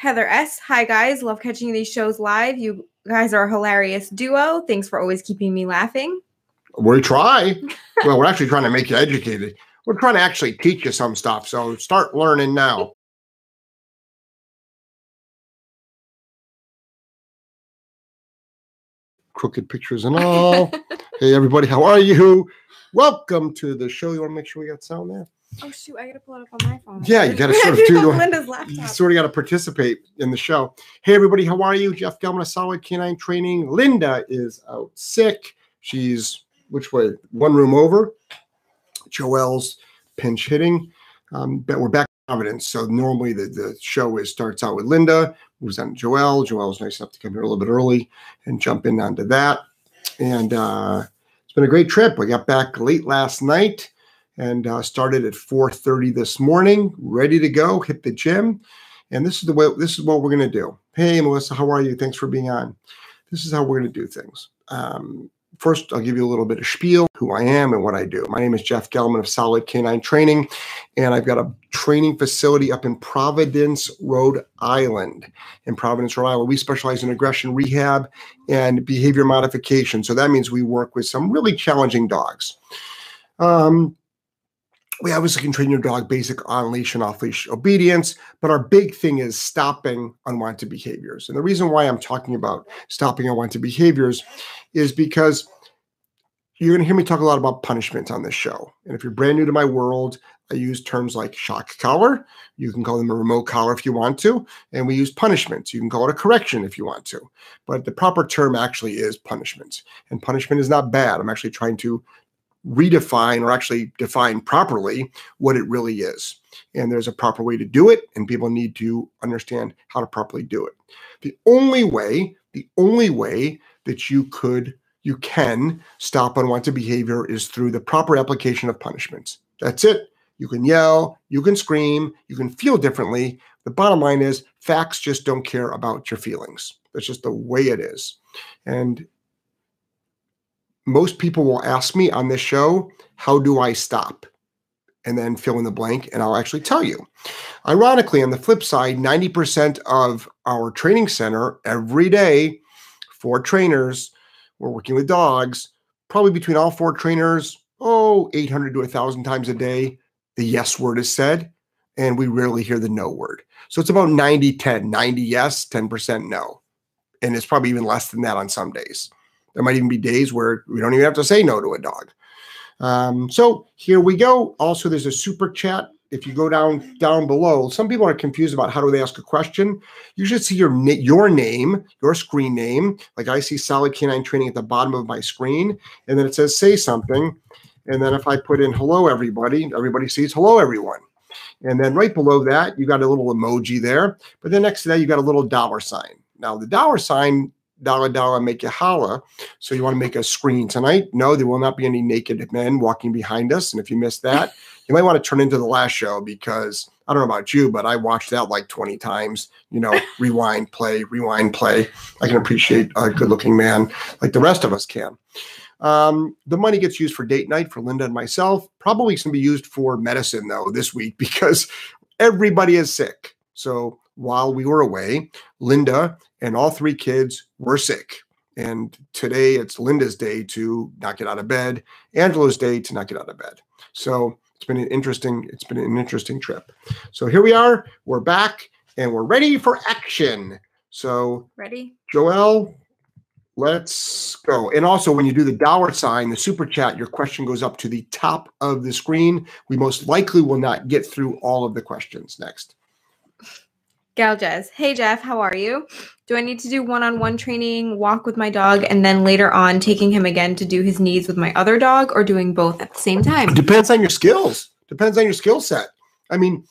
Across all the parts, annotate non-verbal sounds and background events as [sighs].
Heather S. Hi, guys. Love catching these shows live. You guys are a hilarious duo. Thanks for always keeping me laughing. We try. [laughs] well, we're actually trying to make you educated. We're trying to actually teach you some stuff. So start learning now. Crooked pictures and all. [laughs] hey, everybody, how are you? Welcome to the show. You want to make sure we got sound there? Oh shoot, I gotta pull it up on my phone. Yeah, you gotta [laughs] sort of do your- Linda's You sort of got to participate in the show. Hey, everybody, how are you? Jeff Gellman of Solid K9 Training. Linda is out sick. She's which way? One room over. Joel's pinch hitting. Um, but we're back in Providence. So normally the, the show is starts out with Linda, moves on to Joel. Joelle's nice enough to come here a little bit early and jump in onto that. And uh, it's been a great trip. We got back late last night and uh, started at 4:30 this morning, ready to go, hit the gym. And this is the way this is what we're going to do. Hey, Melissa, how are you? Thanks for being on. This is how we're going to do things. Um, first, I'll give you a little bit of spiel, who I am and what I do. My name is Jeff Gellman of Solid K9 Training, and I've got a training facility up in Providence, Rhode Island. In Providence, Rhode Island, we specialize in aggression rehab and behavior modification. So that means we work with some really challenging dogs. Um, we obviously can train your dog basic on leash and off leash obedience, but our big thing is stopping unwanted behaviors. And the reason why I'm talking about stopping unwanted behaviors is because you're going to hear me talk a lot about punishment on this show. And if you're brand new to my world, I use terms like shock collar. You can call them a remote collar if you want to. And we use punishments. You can call it a correction if you want to. But the proper term actually is punishment. And punishment is not bad. I'm actually trying to redefine or actually define properly what it really is. And there's a proper way to do it, and people need to understand how to properly do it. The only way, the only way that you could, you can stop unwanted behavior is through the proper application of punishments. That's it. You can yell, you can scream, you can feel differently. The bottom line is facts just don't care about your feelings. That's just the way it is. And most people will ask me on this show, how do I stop? And then fill in the blank, and I'll actually tell you. Ironically, on the flip side, 90% of our training center every day, four trainers, we're working with dogs, probably between all four trainers, oh, 800 to 1,000 times a day, the yes word is said, and we rarely hear the no word. So it's about 90 10, 90 yes, 10% no. And it's probably even less than that on some days. There might even be days where we don't even have to say no to a dog. Um, so here we go. Also, there's a super chat. If you go down down below, some people are confused about how do they ask a question. You should see your your name, your screen name. Like I see Solid K9 Training at the bottom of my screen, and then it says say something. And then if I put in hello everybody, everybody sees hello everyone. And then right below that, you got a little emoji there. But then next to that, you got a little dollar sign. Now the dollar sign dollar dollar make you holla. So you want to make a screen tonight? No, there will not be any naked men walking behind us. And if you missed that, [laughs] you might want to turn into the last show because I don't know about you, but I watched that like 20 times. You know, [laughs] rewind, play, rewind, play. I can appreciate a good looking man like the rest of us can. Um, the money gets used for date night for Linda and myself. Probably going to be used for medicine though this week [laughs] because everybody is sick. So while we were away, Linda and all three kids were sick. And today it's Linda's day to not get out of bed, Angela's day to not get out of bed. So it's been an interesting, it's been an interesting trip. So here we are, we're back and we're ready for action. So Ready? Joel, let's go. And also, when you do the dollar sign, the super chat, your question goes up to the top of the screen. We most likely will not get through all of the questions next. Gal Jez. Hey Jeff, how are you? Do I need to do one-on-one training, walk with my dog, and then later on taking him again to do his needs with my other dog, or doing both at the same time? Depends on your skills. Depends on your skill set. I mean,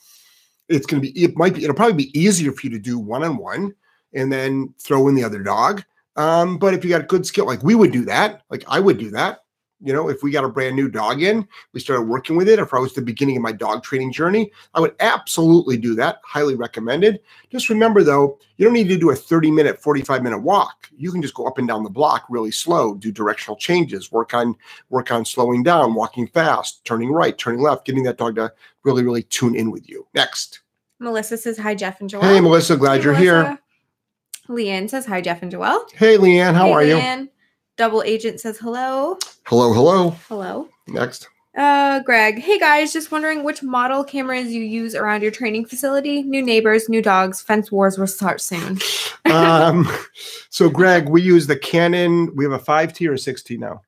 it's going to be, it might be, it'll probably be easier for you to do one on one and then throw in the other dog. Um, but if you got good skill, like we would do that, like I would do that. You know, if we got a brand new dog in, we started working with it. If I was the beginning of my dog training journey, I would absolutely do that. Highly recommended. Just remember though, you don't need to do a 30 minute, 45 minute walk. You can just go up and down the block really slow, do directional changes, work on work on slowing down, walking fast, turning right, turning left, getting that dog to really, really tune in with you. Next. Melissa says hi, Jeff and Joelle. Hey, Melissa, glad Hey, you're here. Melissa. Leanne says hi, Jeff and Joelle. Hey, Leanne, how Hey, are you? Double agent says hello. Hello, hello. Hello. Next. Uh, Greg. Hey guys, just wondering which model cameras you use around your training facility. New neighbors, new dogs. Fence wars will start soon. [laughs] Um, so, Greg, we use the Canon. We have a 5T or a 6T now?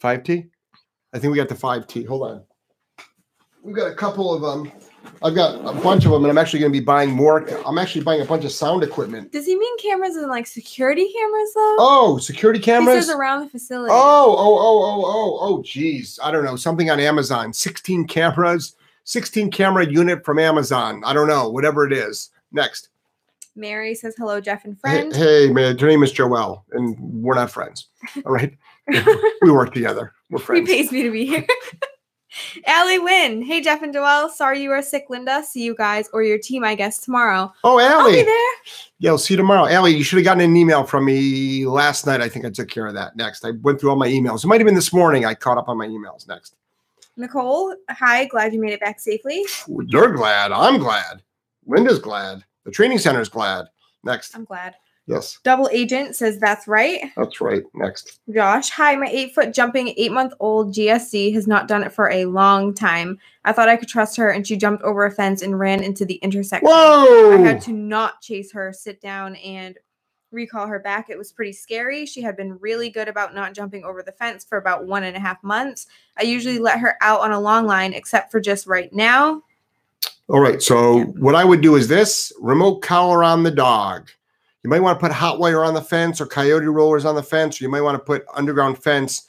5T? I think we got the 5T. Hold on. We've got a couple of them. I've got a bunch of them, and I'm actually going to be buying more. I'm actually buying a bunch of sound equipment. Does he mean cameras and like security cameras though? Oh, security he cameras. says around the facility. Oh, oh, oh, oh, oh, oh, geez. I don't know. Something on Amazon. 16 cameras, 16 camera unit from Amazon. I don't know. Whatever it is. Next. Mary says hello, Jeff and Hey, friend. hey, man. Her name is Joelle, and we're not friends. All right. [laughs] we work together. We're he friends. pays me to be here. [laughs] Allie Wynn. Hey Jeff and Joelle. Sorry you are sick, Linda. See you guys or your team, I guess, tomorrow. Oh, I'll be Allie. there. Yeah, I'll see you tomorrow. Allie, you should have gotten an email from me last night. I think I took care of that. Next. I went through all my emails. It might have been this morning. I caught up on my emails. Next. Nicole. Hi, glad you made it back safely. You're glad. I'm glad. Linda's glad. The training center is glad. Next. I'm glad. Yes, Double agent says that's right. that's right. Next. Josh, hi, my eight foot jumping eight month old GSD has not done it for a long time. I thought I could trust her and she jumped over a fence and ran into the intersection. Whoa! I had to not chase her, sit down, and recall her back. It was pretty scary. She had been really good about not jumping over the fence for about one and a half months. I usually let her out on a long line, except for just right now. All right. So what I would do is this: remote collar on the dog. You might want to put hot wire on the fence or coyote rollers on the fence, or you might want to put underground fence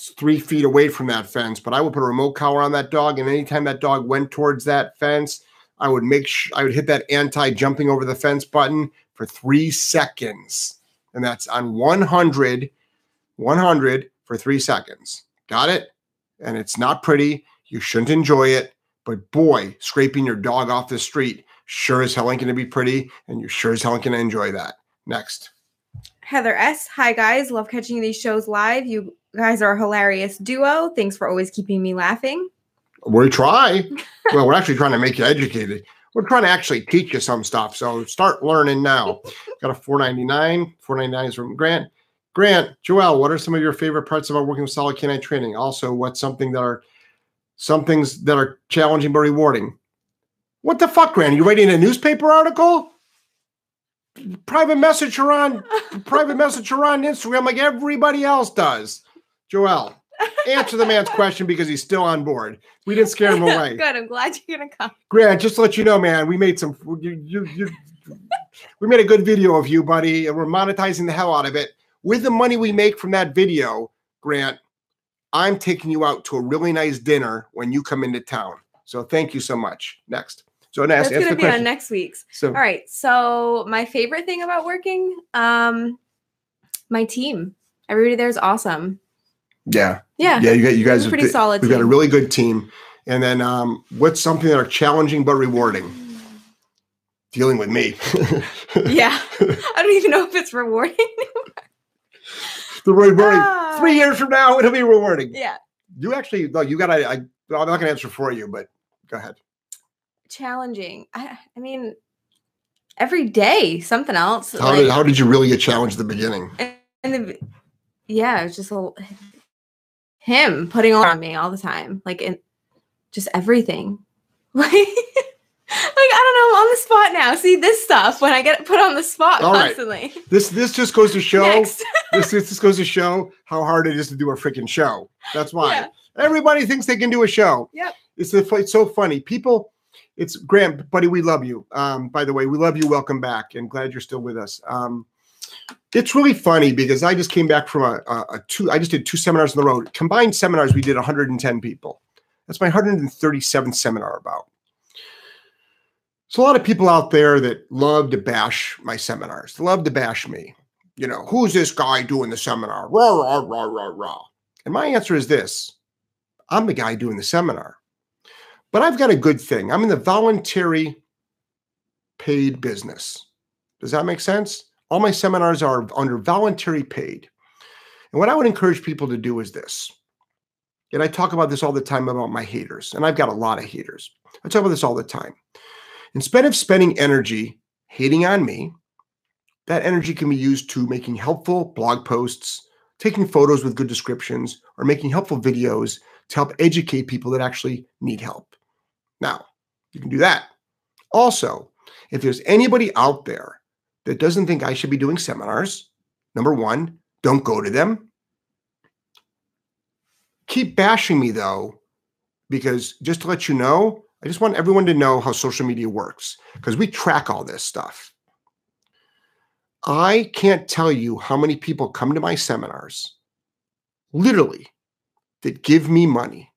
three feet away from that fence. But I would put a remote collar on that dog, and anytime that dog went towards that fence, I would make sure I would hit that anti-jumping over the fence button for three seconds, and that's on 100, 100 for three seconds. Got it? And it's not pretty. You shouldn't enjoy it. But boy, scraping your dog off the street sure as hell ain't going to be pretty, and you sure as hell ain't going to enjoy that. Next. Heather S. Hi, guys. Love catching these shows live. You guys are a hilarious duo. Thanks for always keeping me laughing. We try. [laughs] well, we're actually trying to make you educated. We're trying to actually teach you some stuff. So start learning now. [laughs] Got a 499. 499 is from Grant. Grant, Joelle, what are some of your favorite parts about working with solid K9 training? Also, what's something that are some things that are challenging but rewarding? What the fuck, Grant? Are you writing a newspaper article? Private message her on private message her on Instagram like everybody else does. Joelle, answer the man's question because he's still on board. We didn't scare him [laughs] away. Good. I'm glad you're gonna come. Grant, just to let you know, man, we made some you, you, you we made a good video of you, buddy, and we're monetizing the hell out of it. With the money we make from that video, Grant, I'm taking you out to a really nice dinner when you come into town. So thank you so much. Next. So ask, That's ask gonna be on next week's. So All right. So my favorite thing about working, um, my team. Everybody there is awesome. yeah, Yeah. yeah, you got you guys. pretty solid We've got a really good team. And then um, what's something that are challenging but rewarding? Dealing with me. [laughs] Yeah. I don't even know if it's rewarding. [laughs] the rewarding. Ah. Three years from now, it'll be rewarding. yeah. You actually, no, you got to, I, I'm not going to answer for you, but go ahead. Challenging. I, I mean, every day something else. How, like- did, how did you really get challenged at the beginning? and the, yeah, it's just a, him putting on me all the time, like in just everything. [laughs] Like, like I don't know, I'm on the spot now. See this stuff when I get put on the spot All right. constantly. This this just goes to show [laughs] this, this just goes to show how hard it is to do a freaking show. That's why Yeah. everybody thinks they can do a show. Yep. It's the, it's so funny. People, it's Grant, buddy. We love you. Um, by the way, we love you. Welcome back, and glad you're still with us. Um, it's really funny because I just came back from a, a, a two. I just did two seminars on the road. Combined seminars, we did 110 people. That's my 137th seminar about. There's a lot of people out there that love to bash my seminars. Love to bash me. You know, who's this guy doing the seminar? Rah, rah, rah, rah, rah. And my answer is this I'm the guy doing the seminar. But I've got a good thing. I'm in the voluntary paid business. Does that make sense? All my seminars are under voluntary paid. And what I would encourage people to do is this. And I talk about this all the time about my haters, and I've got a lot of haters. I talk about this all the time. Instead of spending energy hating on me, that energy can be used to making helpful blog posts, taking photos with good descriptions, or making helpful videos to help educate people that actually need help. Now, you can do that. Also, if there's anybody out there that doesn't think I should be doing seminars, number one, don't go to them. Keep bashing me though, because just to let you know, I just want everyone to know how social media works because we track all this stuff. I can't tell you how many people come to my seminars, literally, that give me money.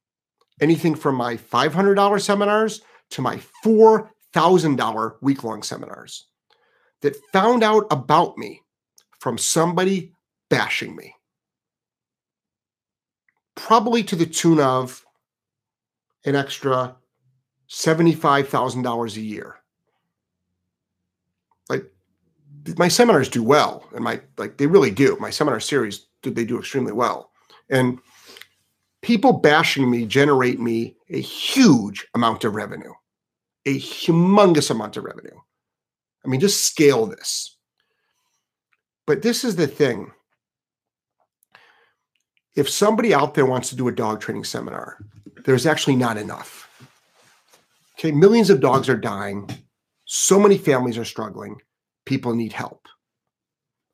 Anything from my $500 seminars to my $4,000 week long seminars that found out about me from somebody bashing me. Probably to the tune of an extra $75,000 a year. Like my seminars do well and my like they really do. My seminar series did they do extremely well. And people bashing me generate me a huge amount of revenue. A humongous amount of revenue. I mean, just scale this. But this is the thing. If somebody out there wants to do a dog training seminar, there's actually not enough. Okay, millions of dogs are dying. So many families are struggling. People need help.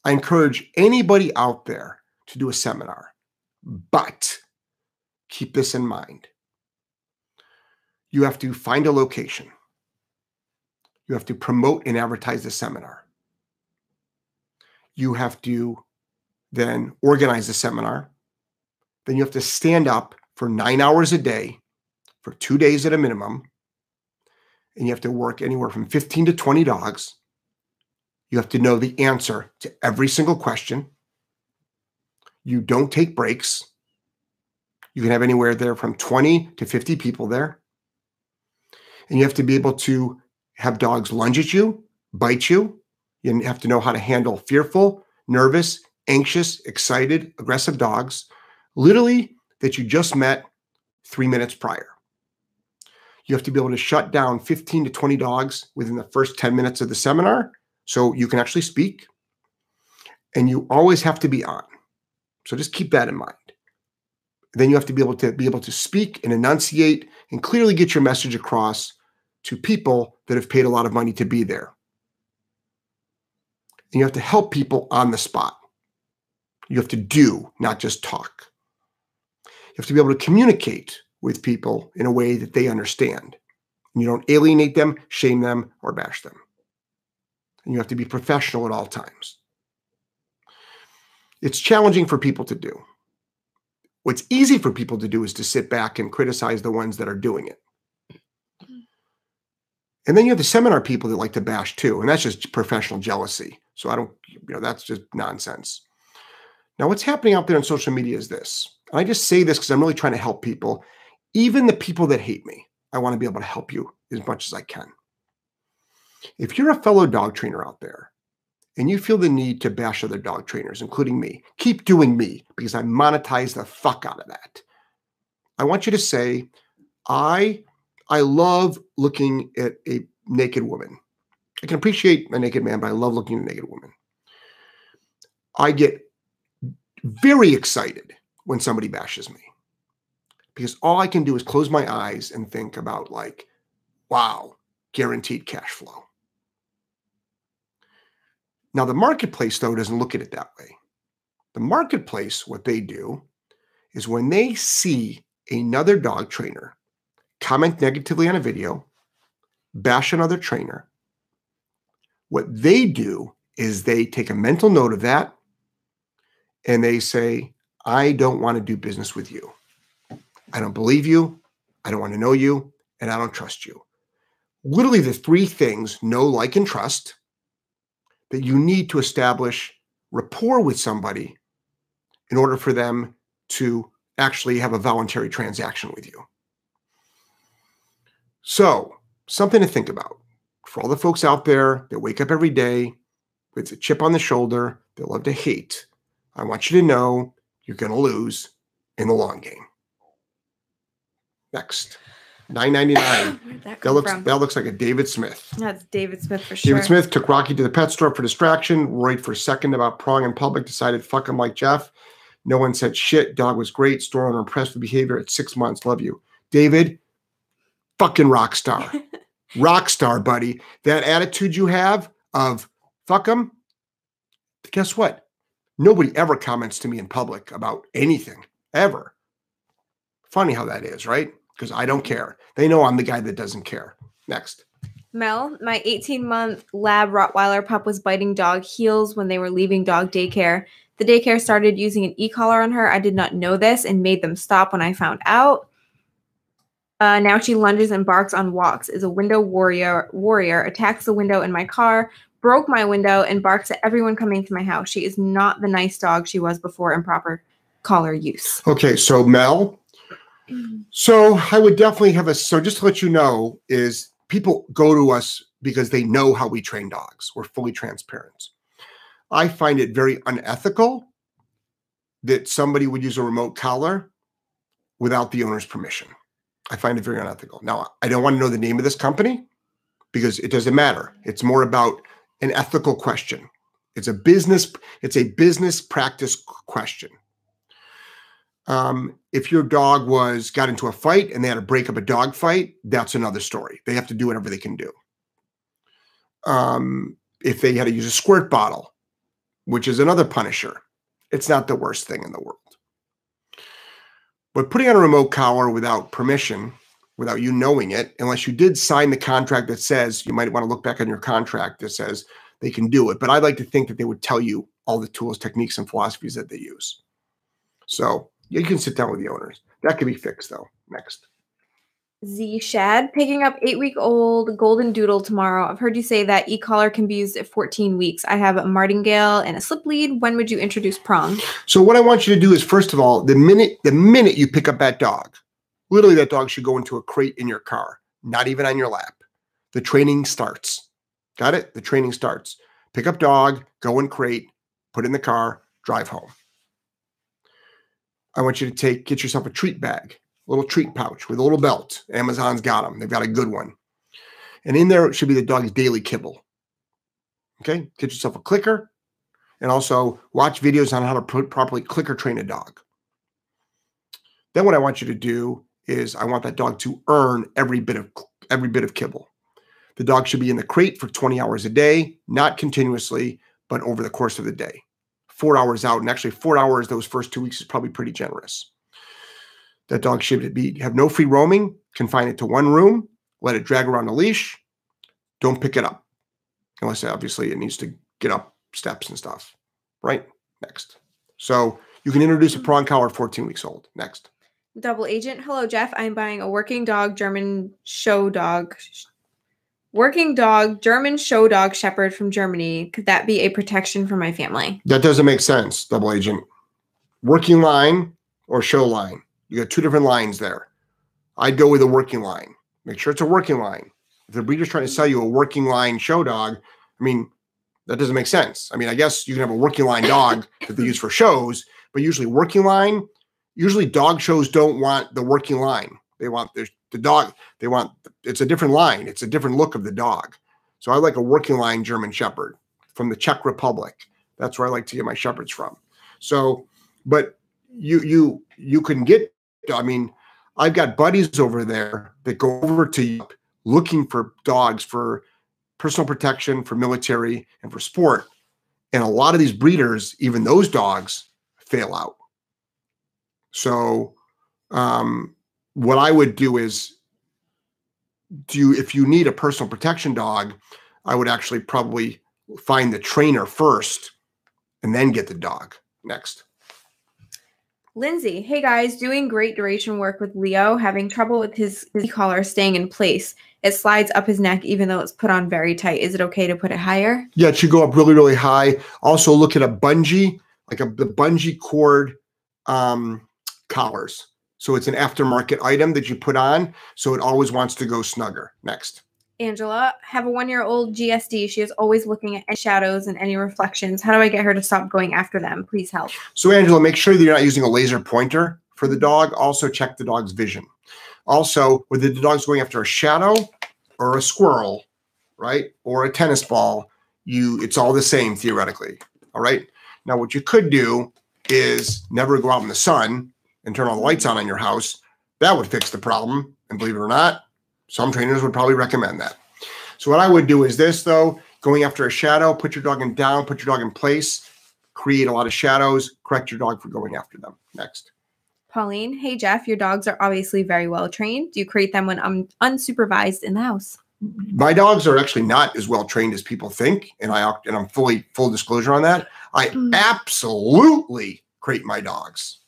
I encourage anybody out there to do a seminar, but keep this in mind. You have to find a location. You have to promote and advertise the seminar. You have to then organize the seminar. Then you have to stand up for nine hours a day for two days at a minimum and you have to work anywhere from 15 to 20 dogs. You have to know the answer to every single question. You don't take breaks. You can have anywhere there from 20 to 50 people there. And you have to be able to have dogs lunge at you, bite you. You have to know how to handle fearful, nervous, anxious, excited, aggressive dogs, literally that you just met three minutes prior. You have to be able to shut down 15 to 20 dogs within the first 10 minutes of the seminar so you can actually speak. And you always have to be on. So just keep that in mind. Then you have to be able to be able to speak and enunciate and clearly get your message across to people that have paid a lot of money to be there. And you have to help people on the spot. You have to do, not just talk. You have to be able to communicate with people in a way that they understand. And you don't alienate them, shame them, or bash them. And you have to be professional at all times. It's challenging for people to do. What's easy for people to do is to sit back and criticize the ones that are doing it. And then you have the seminar people that like to bash too, and that's just professional jealousy. So I don't, you know, that's just nonsense. Now, what's happening out there on social media is this. And I just say this because I'm really trying to help people even the people that hate me, I want to be able to help you as much as I can. If you're a fellow dog trainer out there and you feel the need to bash other dog trainers, including me, keep doing me because I monetize the fuck out of that. I want you to say, I I love looking at a naked woman. I can appreciate a naked man, but I love looking at a naked woman. I get very excited when somebody bashes me because all I can do is close my eyes and think about, like, wow, guaranteed cash flow. Now, the marketplace, though, doesn't look at it that way. The marketplace, what they do is when they see another dog trainer comment negatively on a video, bash another trainer, what they do is they take a mental note of that and they say, I don't want to do business with you. I don't believe you. I don't want to know you. And I don't trust you. Literally, the three things know, like, and trust that you need to establish rapport with somebody in order for them to actually have a voluntary transaction with you. So, something to think about for all the folks out there that wake up every day with a chip on the shoulder, they love to hate. I want you to know you're going to lose in the long game. Next. Nine ninety nine. [laughs] That That looks from? that looks like a David Smith. That's David Smith for sure. David Smith took Rocky to the pet store for distraction, worried for a second about prong in public, decided fuck him like Jeff. No one said shit. Dog was great. Store owner impressed with behavior at six months. Love you. David, fucking rock star. [laughs] rock star, buddy. That attitude you have of fuck him, guess what? Nobody ever comments to me in public about anything, ever. Funny how that is, right? Because I don't care. They know I'm the guy that doesn't care. Next. Mel, my 18 month lab Rottweiler pup was biting dog heels when they were leaving dog daycare. The daycare started using an e collar on her. I did not know this and made them stop when I found out. Uh, now she lunges and barks on walks. Is a window warrior. Warrior attacks the window in my car, broke my window, and barks at everyone coming to my house. She is not the nice dog she was before improper collar use. Okay, so Mel. So I would definitely have a so just to let you know is people go to us because they know how we train dogs. We're fully transparent. I find it very unethical that somebody would use a remote collar without the owner's permission. I find it very unethical. Now, I don't want to know the name of this company because it doesn't matter. It's more about an ethical question. It's a business it's a business practice question. Um, if your dog was got into a fight and they had to break up a dog fight, that's another story. They have to do whatever they can do. Um, if they had to use a squirt bottle, which is another punisher, it's not the worst thing in the world. But putting on a remote collar without permission, without you knowing it, unless you did sign the contract that says you might want to look back on your contract that says they can do it. But I'd like to think that they would tell you all the tools, techniques, and philosophies that they use. So you can sit down with the owners. That could be fixed though. Next. Z Shad picking up eight week old golden doodle tomorrow. I've heard you say that e collar can be used at 14 weeks. I have a martingale and a slip lead. When would you introduce prong? So what I want you to do is first of all, the minute the minute you pick up that dog, literally that dog should go into a crate in your car, not even on your lap. The training starts. Got it? The training starts. Pick up dog, go in crate, put in the car, drive home. I want you to take get yourself a treat bag, a little treat pouch with a little belt. Amazon's got them. They've got a good one. And in there should be the dog's daily kibble. Okay? Get yourself a clicker, and also watch videos on how to pro- properly clicker train a dog. Then what I want you to do is I want that dog to earn every bit of every bit of kibble. The dog should be in the crate for 20 hours a day, not continuously, but over the course of the day. 4 hours out and actually 4 hours those first 2 weeks is probably pretty generous. That dog should be have no free roaming, confine it to one room, let it drag around a leash. Don't pick it up. Unless obviously it needs to get up steps and stuff. Right? Next. So you can introduce a mm-hmm. prong collar at 14 weeks old. Next. Double agent. Hello, Jeff. I'm buying a working dog German show dog. Working dog German show dog shepherd from Germany. Could that be a protection for my family? That doesn't make sense, double agent. Working line or show line. You got two different lines there. I'd go with a working line. Make sure it's a working line. If the breeder's trying to sell you a working line show dog, I mean, that doesn't make sense. I mean, I guess you can have a working line dog [coughs] that they use for shows, but usually working line, usually dog shows don't want the working line. They want the, the dog, they want it's a different line, it's a different look of the dog. So I like a working line German Shepherd from the Czech Republic. That's where I like to get my shepherds from. So, but you you you can get. I mean, I've got buddies over there that go over to Europe looking for dogs for personal protection, for military, and for sport. And a lot of these breeders, even those dogs, fail out. So, um, what I would do is, do you, if you need a personal protection dog, I would actually probably find the trainer first, and then get the dog next. Lindsay, hey guys, doing great duration work with Leo, having trouble with his, his collar staying in place. It slides up his neck even though it's put on very tight. Is it okay to put it higher? Yeah, it should go up really, really high. Also, look at a bungee, like a the bungee cord um, collars. So it's an aftermarket item that you put on, so it always wants to go snugger. Next. Angela, have a one year old GSD. She is always looking at any shadows and any reflections. How do I get her to stop going after them? Please help. So, Angela, make sure that you're not using a laser pointer for the dog. Also, check the dog's vision. Also, whether the dog's going after a shadow or a squirrel, right, or a tennis ball, you it's all the same theoretically. All right. Now, what you could do is never go out in the sun and turn all the lights on in your house. That would fix the problem. And believe it or not, some trainers would probably recommend that. So what I would do is this though, going after a shadow, put your dog in down, put your dog in place, create a lot of shadows, correct your dog for going after them. Next. Pauline, hey Jeff, your dogs are obviously very well trained. Do you create them when I'm unsupervised in the house? My dogs are actually not as well trained as people think, and I and I'm fully full disclosure on that. I mm. absolutely crate my dogs.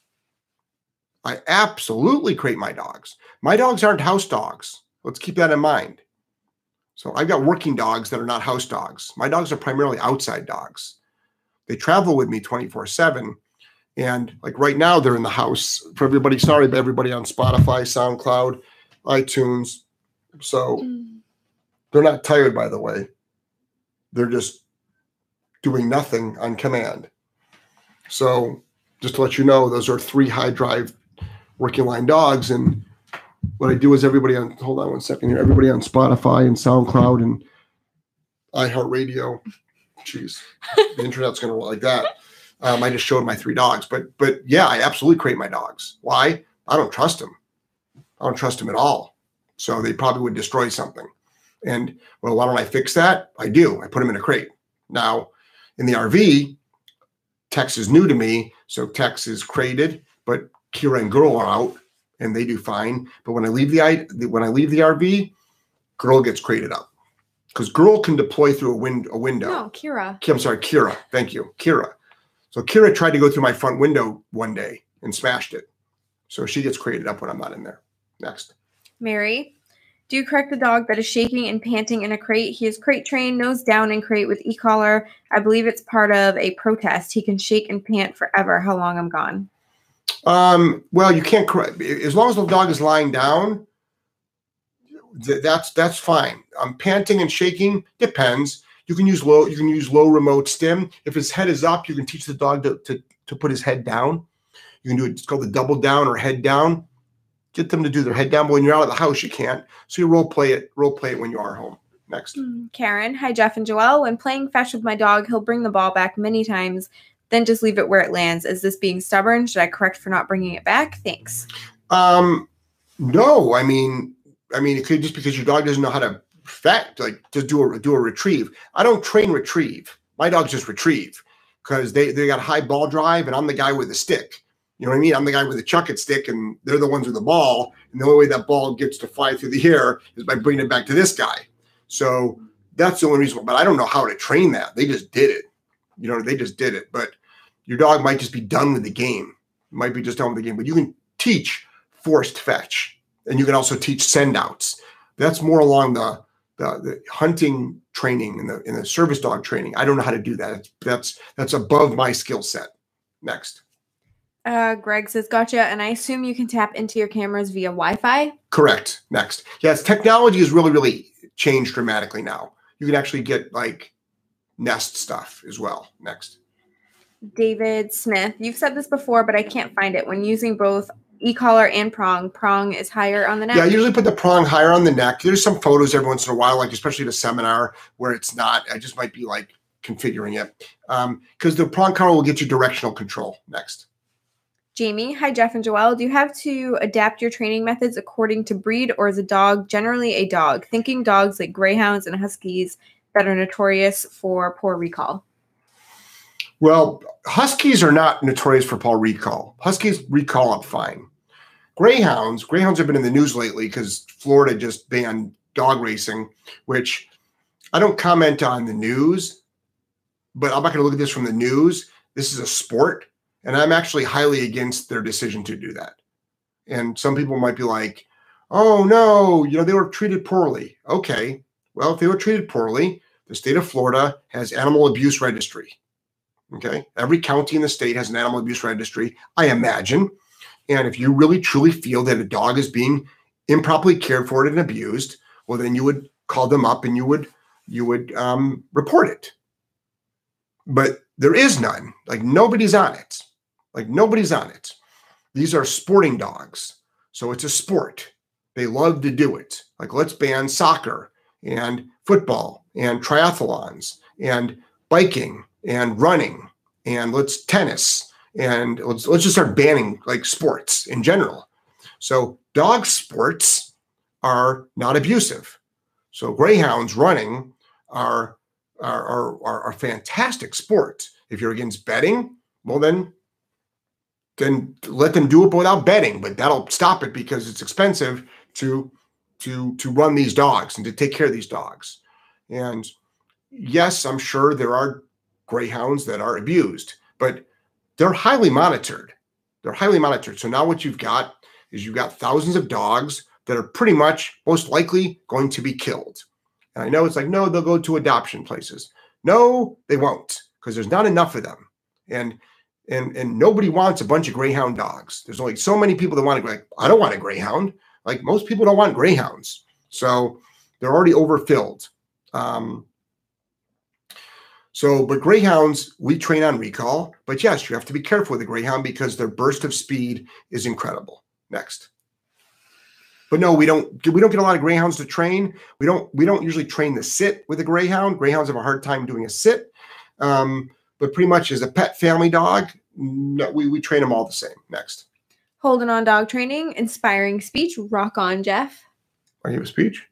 I absolutely crate my dogs. My dogs aren't house dogs. Let's keep that in mind. So I've got working dogs that are not house dogs. My dogs are primarily outside dogs. They travel with me 24 7. And like right now, they're in the house. For everybody, sorry, but everybody on Spotify, SoundCloud, iTunes. So mm. they're not tired, by the way. They're just doing nothing on command. So just to let you know, those are three high drive working line dogs. And what I do is everybody on hold on one second here, everybody on Spotify and SoundCloud and iHeartRadio. Jeez, the internet's gonna like that. Um, I just showed my three dogs, but but yeah, I absolutely crate my dogs. Why? I don't trust them. I don't trust them at all. So they probably would destroy something. And well, why don't I fix that? I do. I put them in a crate. Now, in the RV, Tex is new to me, so Tex is crated, but Kira and Girl are out and they do fine. But when I leave the when I leave the RV, Girl gets crated up because Girl can deploy through a, wind, a window. No, Kira. I'm sorry, Kira. Thank you, Kira. So Kira tried to go through my front window one day and smashed it. So she gets crated up when I'm not in there. Next. Mary, do you correct the dog that is shaking and panting in a crate? He is crate trained, nose down in crate with e-collar. I believe it's part of a protest. He can shake and pant forever. How long I'm gone? Um, well, you can't correct as long as the dog is lying down. Th- that's that's fine. Um, panting and shaking depends. You can use low. You can use low remote stim. If his head is up, you can teach the dog to to, to put his head down. You can do it. It's called the double down or head down. Get them to do their head down. But when you're out of the house, you can't. So you role play it. Role play it when you are home. Next. Hmm, Karen, hi Jeff and Joelle. When playing fetch with my dog, he'll bring the ball back many times then just leave it where it lands. Is this being stubborn? Should I correct for not bringing it back? Thanks. Um, no, I mean, I mean, it could just because your dog doesn't know how to fetch, like to do a do a retrieve. I don't train retrieve. My dogs just retrieve because they they got high ball drive, and I'm the guy with the stick. You know what I mean? I'm the guy with the chuck it stick, and they're the ones with the ball. And the only way that ball gets to fly through the air is by bringing it back to this guy. So that's the only reason. But I don't know how to train that. They just did it. You know, they just did it. But your dog might just be done with the game. Might be just done with the game, but you can teach forced fetch, and you can also teach send outs. That's more along the the, the hunting training and the in the service dog training. I don't know how to do that. That's that's above my skill set. Next. Uh, Greg says, "Gotcha." And I assume you can tap into your cameras via Wi-Fi. Correct. Next. Yes, technology has really, really changed dramatically now. You can actually get like Nest stuff as well. Next. David Smith. You've said this before, but I can't find it. When using both e-collar and prong, prong is higher on the neck. Yeah, I usually put the prong higher on the neck. There's some photos every once in a while, like especially at a seminar where it's not. I just might be like configuring it because um, the prong collar will get you directional control. Next. Jamie, hi Jeff and Joelle. Do you have to adapt your training methods according to breed, or is a dog generally a dog? Thinking dogs like greyhounds and huskies that are notorious for poor recall. Well, Huskies are not notorious for poor recall. Huskies recall up fine. Greyhounds, Greyhounds have been in the news lately because Florida just banned dog racing, which I don't comment on the news, but I'm not going to look at this from the news. This is a sport, and I'm actually highly against their decision to do that. And some people might be like, oh no, you know, they were treated poorly. Okay. Well, if they were treated poorly, the state of Florida has animal abuse registry. Okay. Every county in the state has an animal abuse registry, I imagine. And if you really truly feel that a dog is being improperly cared for and abused, well, then you would call them up and you would you would um, report it. But there is none. Like nobody's on it. Like nobody's on it. These are sporting dogs, so it's a sport. They love to do it. Like let's ban soccer and football and triathlons and biking and running and let's tennis and let's let's just start banning like sports in general. So dog sports are not abusive. So greyhounds running are are are, are, are fantastic sports. If you're against betting, well then then let them do it without betting, but that'll stop it because it's expensive to to to run these dogs and to take care of these dogs. And yes, I'm sure there are greyhounds that are abused, but they're highly monitored. They're highly monitored. So now what you've got is you've got thousands of dogs that are pretty much most likely going to be killed. And I know it's like, no, they'll go to adoption places. No, they won't, because there's not enough of them. And and and nobody wants a bunch of greyhound dogs. There's only so many people that want to like, I don't want a greyhound. Like most people don't want greyhounds. So they're already overfilled. Um, so, but greyhounds, we train on recall. But yes, you have to be careful with a greyhound because their burst of speed is incredible. Next. But no, we don't. We don't get a lot of greyhounds to train. We don't. We don't usually train the sit with a greyhound. Greyhounds have a hard time doing a sit. Um, but pretty much as a pet family dog, no, we we train them all the same. Next. Holding on dog training, inspiring speech. Rock on, Jeff. I give a speech.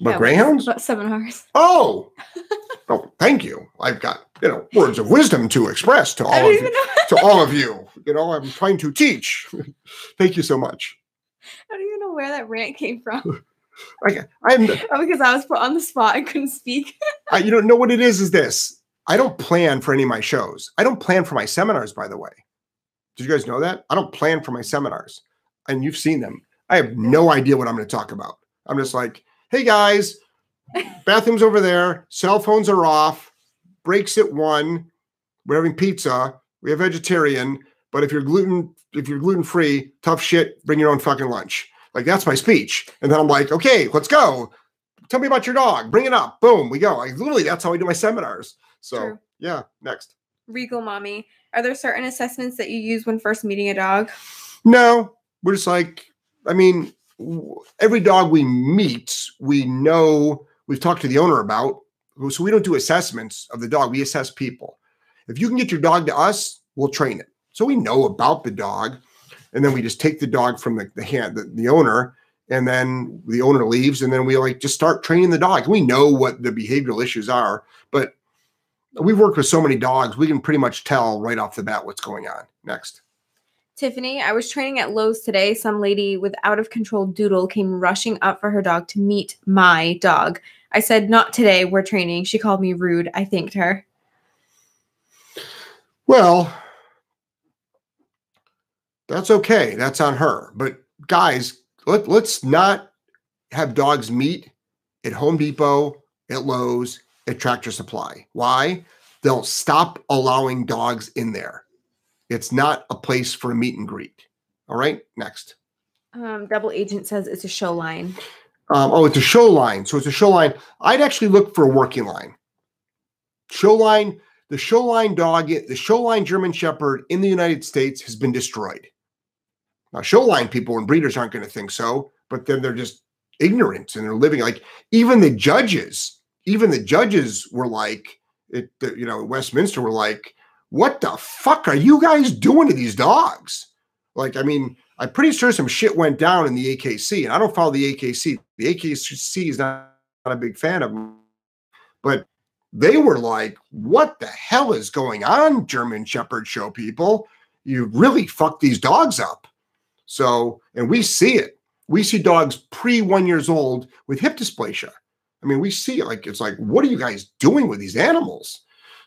About Yeah, greyhounds? About seven hours. Oh, [laughs] oh, thank you. I've got you know words of wisdom to express to all of you. To all of you, you know, I'm trying to teach. [laughs] thank you so much. I don't even know where that rant came from. [laughs] I, I'm, Oh, because I was put on the spot. I couldn't speak. I, you don't know what it is. Is this? I don't plan for any of my shows. I don't plan for my seminars. By the way, did you guys know that? I don't plan for my seminars, and you've seen them. I have no idea what I'm going to talk about. I'm just like, hey guys, [laughs] bathrooms over there, cell phones are off, breaks at one. We're having pizza. We have vegetarian, but if you're gluten, if you're gluten free, tough shit. Bring your own fucking lunch. Like that's my speech. And then I'm like, okay, let's go. Tell me about your dog. Bring it up. Boom, we go. Like literally, that's how I do my seminars. So True. yeah, next. Regal mommy. Are there certain assessments that you use when first meeting a dog? No, we're just like, I mean, every dog we meet, we know we've talked to the owner about. So we don't do assessments of the dog. We assess people. If you can get your dog to us, we'll train it. So we know about the dog, and then we just take the dog from the, the hand, the, the owner, and then the owner leaves, and then we like just start training the dog. We know what the behavioral issues are, but we've worked with so many dogs, we can pretty much tell right off the bat what's going on. Next. Tiffany, I was training at Lowe's today. Some lady with out of control doodle came rushing up for her dog to meet my dog. I said, Not today, we're training. She called me rude. I thanked her. Well, that's okay. That's on her. But guys, let, let's not have dogs meet at Home Depot, at Lowe's, at Tractor Supply. Why? They'll stop allowing dogs in there. It's not a place for a meet and greet. All right, next. Um, Double Agent says it's a show line. Um, oh, it's a show line. So it's a show line. I'd actually look for a working line. Show line, the show line dog, the show line German Shepherd in the United States has been destroyed. Now, show line people and breeders aren't going to think so, but then they're just ignorant and they're living like even the judges, even the judges were like, it, the- you know, Westminster were like, what the fuck are you guys doing to these dogs? Like, I mean, I'm pretty sure some shit went down in the AKC, and I don't follow the AKC. The AKC is not, not a big fan of them, but they were like, "What the hell is going on, German Shepherd show people? You really fucked these dogs up." So, and we see it. We see dogs pre one years old with hip dysplasia. I mean, we see it like it's like, what are you guys doing with these animals?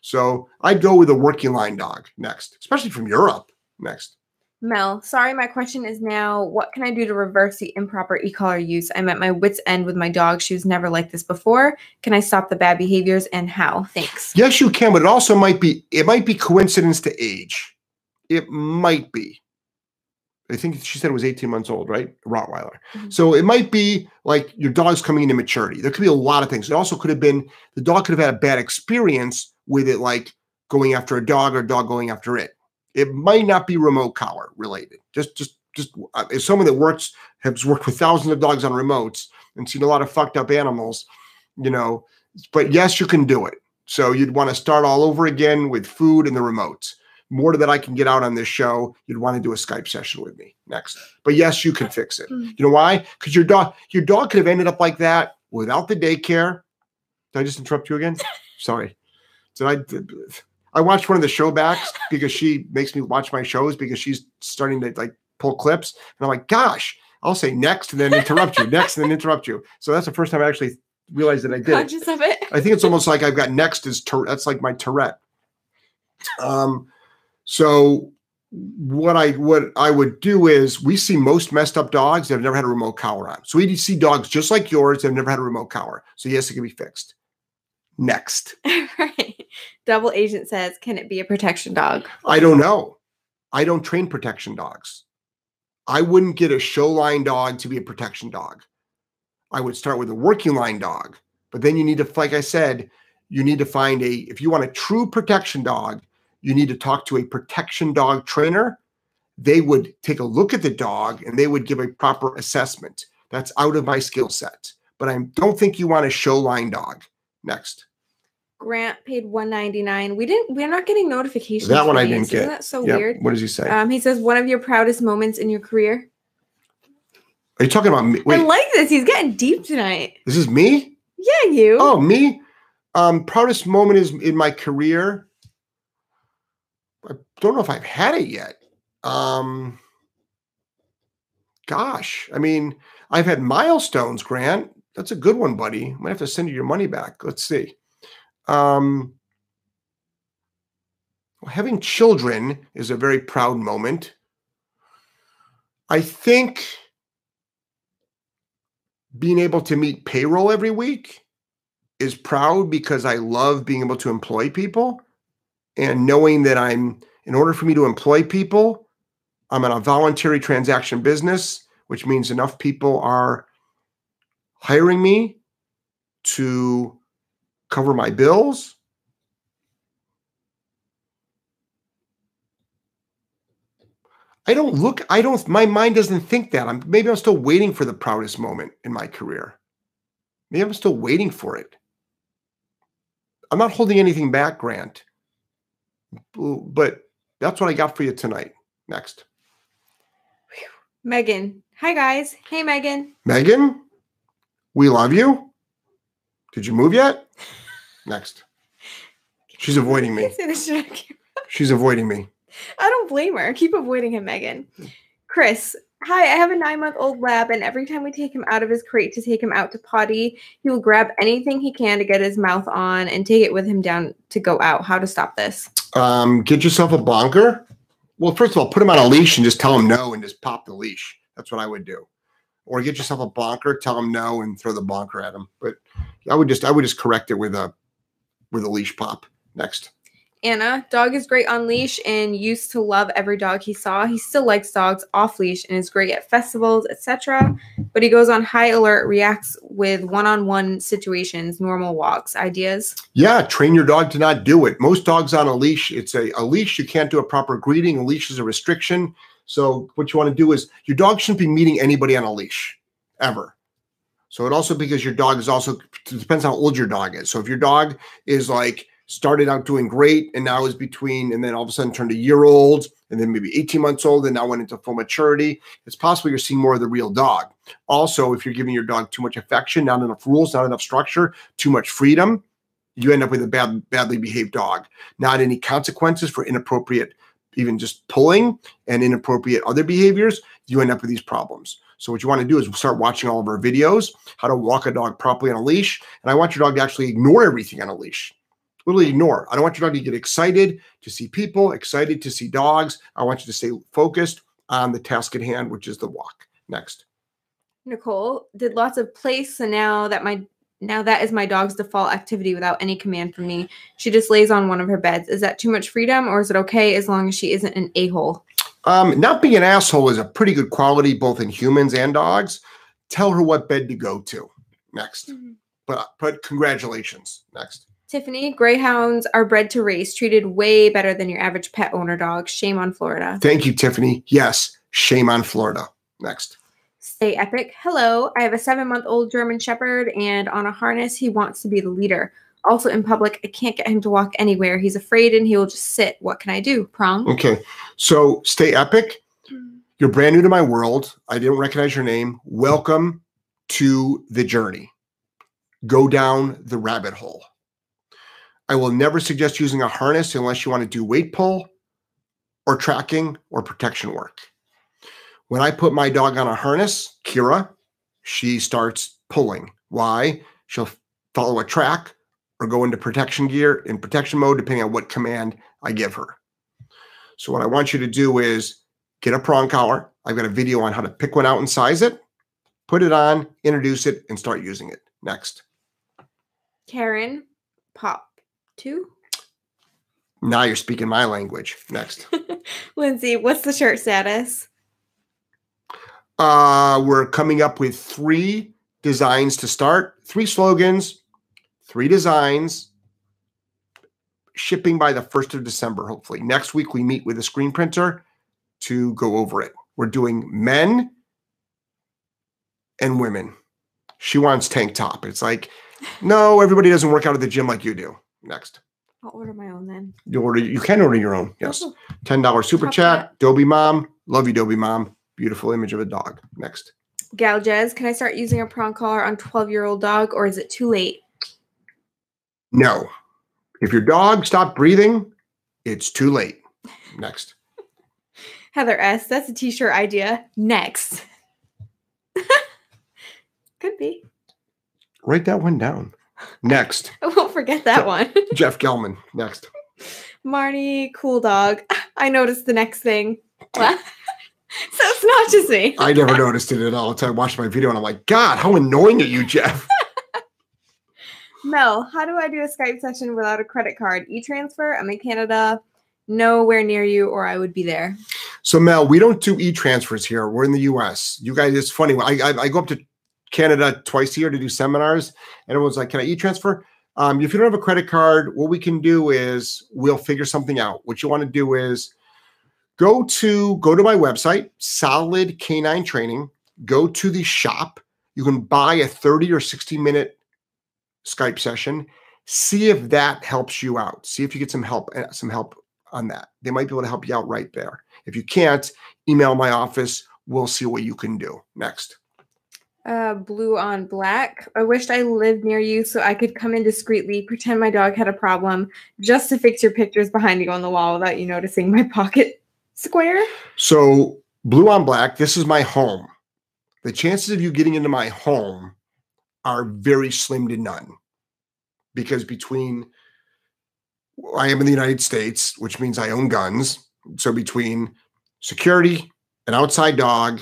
So I'd go with a working line dog next, especially from Europe. Next. Mel, sorry, my question is now what can I do to reverse the improper e collar use? I'm at my wits' end with my dog. She was never like this before. Can I stop the bad behaviors and how? Thanks. Yes, you can, but it also might be it might be coincidence to age. It might be. I think she said it was 18 months old, right? Rottweiler. Mhm. So it might be like your dog's coming into maturity. There could be a lot of things. It also could have been the dog could have had a bad experience with it, like going after a dog or a dog going after it. It might not be remote collar related. Just just just uh, as someone that works has worked with thousands of dogs on remotes and seen a lot of fucked up animals, you know. But yes, you can do it. So you'd want to start all over again with food and the remotes. More that I can get out on this show, you'd want to do a Skype session with me next. But yes, you can fix it. Mm. You know why? Because your dog, your dog could have ended up like that without the daycare. Did I just interrupt you again? [laughs] Sorry. Did I? Did, I watched one of the showbacks because she makes me watch my shows because she's starting to like pull clips, and I'm like, gosh, I'll say next and then interrupt you, next and then interrupt you. So that's the first time I actually realized that I did. it. Conscious of it. I think it's almost like I've got next is. That's like my Tourette. Um, so what I what I would do is we see most messed up dogs that have never had a remote collar on. So we see dogs just like yours that have never had a remote collar. So yes, it can be fixed. Next, [laughs] right. Double agent says, can it be a protection dog? I don't know. I don't train protection dogs. I wouldn't get a show line dog to be a protection dog. I would start with a working line dog, but then you need to, like I said, you need to find a, if you want a true protection dog, you need to talk to a protection dog trainer. They would take a look at the dog and they would give a proper assessment. That's out of my skill set. But I don't think you want a show line dog. Next. Grant paid 199. We didn't we're not getting notifications. That one I didn't Isn't get. that so Yep. weird? What does he say? Um, he says one of your proudest moments in your career. Are you talking about me? I like this. He's getting deep tonight. this is me? Yeah, you. Oh, me? Um, proudest moment is in my career. Don't know if I've had it yet. Um, gosh, I mean, I've had milestones, Grant. That's a good one, buddy. I might have to send you your money back. Let's see. Um, having children is a very proud moment. I think being able to meet payroll every week is proud because I love being able to employ people and knowing that I'm, in order for me to employ people, I'm in a voluntary transaction business, which means enough people are hiring me to cover my bills. I don't look, I don't, my mind doesn't think that. I'm maybe I'm still waiting for the proudest moment in my career. Maybe I'm still waiting for it. I'm not holding anything back, Grant. But that's what I got for you tonight. Next. Megan. Hi guys. Hey Megan. Megan, we love you. Did you move yet? [laughs] Next. She's avoiding me. [laughs] Say this shit on camera. She's avoiding me. I don't blame her. Keep avoiding him, Megan. Chris. Hi, I have a nine month old lab, and every time we take him out of his crate to take him out to potty, he will grab anything he can to get his mouth on and take it with him down to go out. How to stop this? Um, get yourself a bonker. Well, first of all, put him on a leash and just tell him no and just pop the leash. That's what I would do. Or get yourself a bonker, tell him no, and throw the bonker at him. But I would just I would just correct it with a with a leash pop. Next. Anna, dog is great on leash and used to love every dog he saw. He still likes dogs off leash and is great at festivals, etc. But he goes on high alert, reacts with one-on-one situations, normal walks. Ideas? Yeah, train your dog to not do it. Most dogs on a leash, it's a, a leash. You can't do a proper greeting. A leash is a restriction. So what you want to do is your dog shouldn't be meeting anybody on a leash ever. So it also because your dog is also depends how old your dog is. So if your dog is like started out doing great and now is between and then all of a sudden turned a year old and then maybe 18 months old and now went into full maturity, it's possible you're seeing more of the real dog. Also, if you're giving your dog too much affection, not enough rules, not enough structure, too much freedom, you end up with a bad, badly behaved dog. Not any consequences for inappropriate, even just pulling and inappropriate other behaviors. You end up with these problems. So what you want to do is start watching all of our videos, how to walk a dog properly on a leash, and I want your dog to actually ignore everything on a leash. Literally ignore. I don't want your dog to get excited to see people, excited to see dogs. I want you to stay focused on the task at hand, which is the walk. Next. Nicole did lots of place, so now that my now that is my dog's default activity without any command from me. She just lays on one of her beds. Is that too much freedom, or is it okay as long as she isn't an a hole? Um, not being an asshole is a pretty good quality, both in humans and dogs. Tell her what bed to go to. Next. But but congratulations. Next. Tiffany, greyhounds are bred to race, treated way better than your average pet owner dog. Shame on Florida. Thank you, Tiffany. Yes, Shame on Florida. Next. Stay epic. Hello, I have a seven month old German Shepherd, and on a harness, he wants to be the leader. Also, in public, I can't get him to walk anywhere. He's afraid and he will just sit. What can I do? Prong. Okay. So stay epic. You're brand new to my world. I didn't recognize your name. Welcome to the journey. Go down the rabbit hole. I will never suggest using a harness unless you want to do weight pull or tracking or protection work. When I put my dog on a harness, Kira, she starts pulling. Why? She'll follow a track or go into protection gear in protection mode, depending on what command I give her. So, what I want you to do is get a prong collar. I've got a video on how to pick one out and size it, put it on, introduce it, and start using it. Next. Karen, pop two. Now you're speaking my language. Next. [laughs] Lindsay, what's the shirt status? Uh, we're coming up with three designs to start, three slogans, three designs, shipping by the 1st of December, hopefully. Next week, we meet with a screen printer to go over it. We're doing men and women. She wants tank top. It's like, [laughs] no, everybody doesn't work out at the gym like you do. Next. I'll order my own then. You order you can order your own. Yes. Oh, $10 super Top chat. hat. Dobie mom. Love you, Dobie mom. Beautiful image of a dog. Next. Galgez, can I start using a prong collar on 12 year old dog or is it too late? No. If your dog stopped breathing, it's too late. Next. [laughs] Heather S., that's a t shirt idea. Next. [laughs] Could be. Write that one down. Next. [laughs] I won't forget that one. [laughs] Jeff Gellman. Next. Marnie, cool dog. I noticed the next thing. [laughs] So it's not just me. I never noticed it at all until I watched my video and I'm like, God, how annoying are you, Jeff? Mel, how do I do a Skype session without a credit card? E transfer? I'm in Canada, nowhere near you, or I would be there. So Mel, we don't do e-transfers here. We're in the US. You guys, it's funny. I, I, I go up to Canada twice a year to do seminars, and everyone's like, "Can I e-transfer?" Um, if you don't have a credit card, what we can do is we'll figure something out. What you want to do is go to go to my website, Solid K9 Training. Go to the shop. You can buy a 30 or 60 minute Skype session. See if that helps you out. See if you get some help uh, some help on that. They might be able to help you out right there. If you can't, email my office. We'll see what you can do. Next. Uh, blue on black. I wished I lived near you so I could come in discreetly, pretend my dog had a problem, just to fix your pictures behind you on the wall without you noticing my [laughs] pocket square. So, blue on black, this is my home. The chances of you getting into my home are very slim to none because between I am in the United States, which means I own guns. So, between security, an outside dog,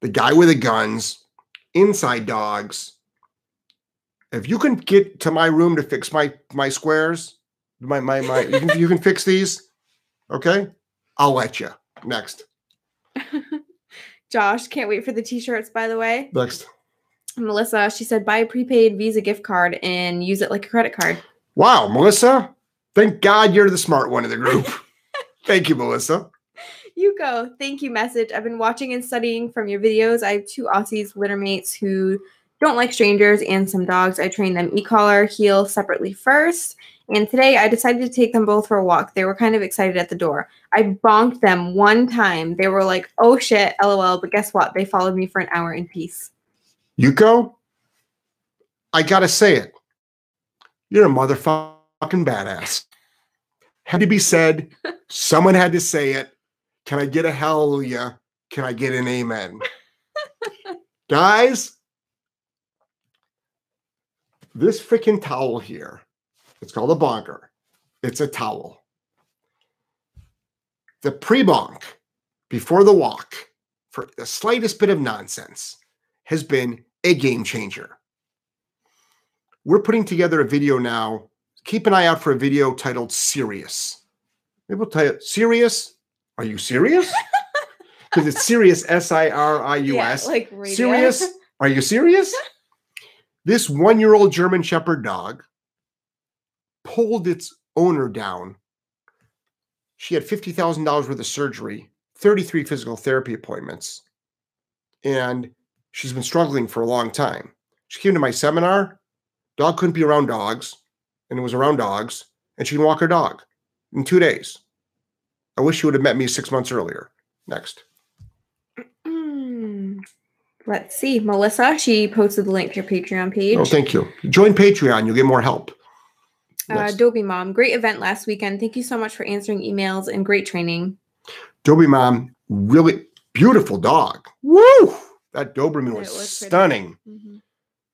the guy with the guns, inside dogs, if you can get to my room to fix my my squares, my my my you can, you can fix these, okay? I'll let you. Next. [laughs] Josh, can't wait for the t-shirts, by the way. Next. Melissa, she said buy a prepaid Visa gift card and use it like a credit card. Wow, Melissa. Thank God you're the smart one of the group. [laughs] Thank you, Melissa. You go. Thank you, message. I've been watching and studying from your videos. I have two Aussies littermates who don't like strangers and some dogs. I train them e-collar, heel separately first. And today I decided to take them both for a walk. They were kind of excited at the door. I bonked them one time. They were like, oh shit, lol. But guess what? They followed me for an hour in peace. Yuko, I gotta say it. You're a motherfucking badass. Had to be said. [laughs] Someone had to say it. Can I get a hallelujah? Can I get an amen? [laughs] Guys, this freaking towel here, it's called a bonker. It's a towel. The pre bonk before the walk for the slightest bit of nonsense has been a game changer. We're putting together a video now. Keep an eye out for a video titled Sirius. Maybe we'll tell you, Serious? Are you serious? [laughs] Because it's Serious, S I R I U S. like radio. Sirius? Are you serious? [laughs] This one year old German Shepherd dog pulled its owner down. She had $50,000 worth of surgery 33 physical therapy appointments, and she's been struggling for a long time. She came to my seminar. Dog couldn't be around dogs, and it was around dogs, and she can walk her dog in two days. I wish you would have met me six months earlier. Next. [clears throat] Let's see. Melissa, she posted the link to your Patreon page. Oh, thank you. Join Patreon. You'll get more help. uh, Next. Adobe Mom, great event last weekend. Thank you so much for answering emails and great training. Dobie Mom, really beautiful dog. Woo! That Doberman Yeah, was, it was pretty. stunning.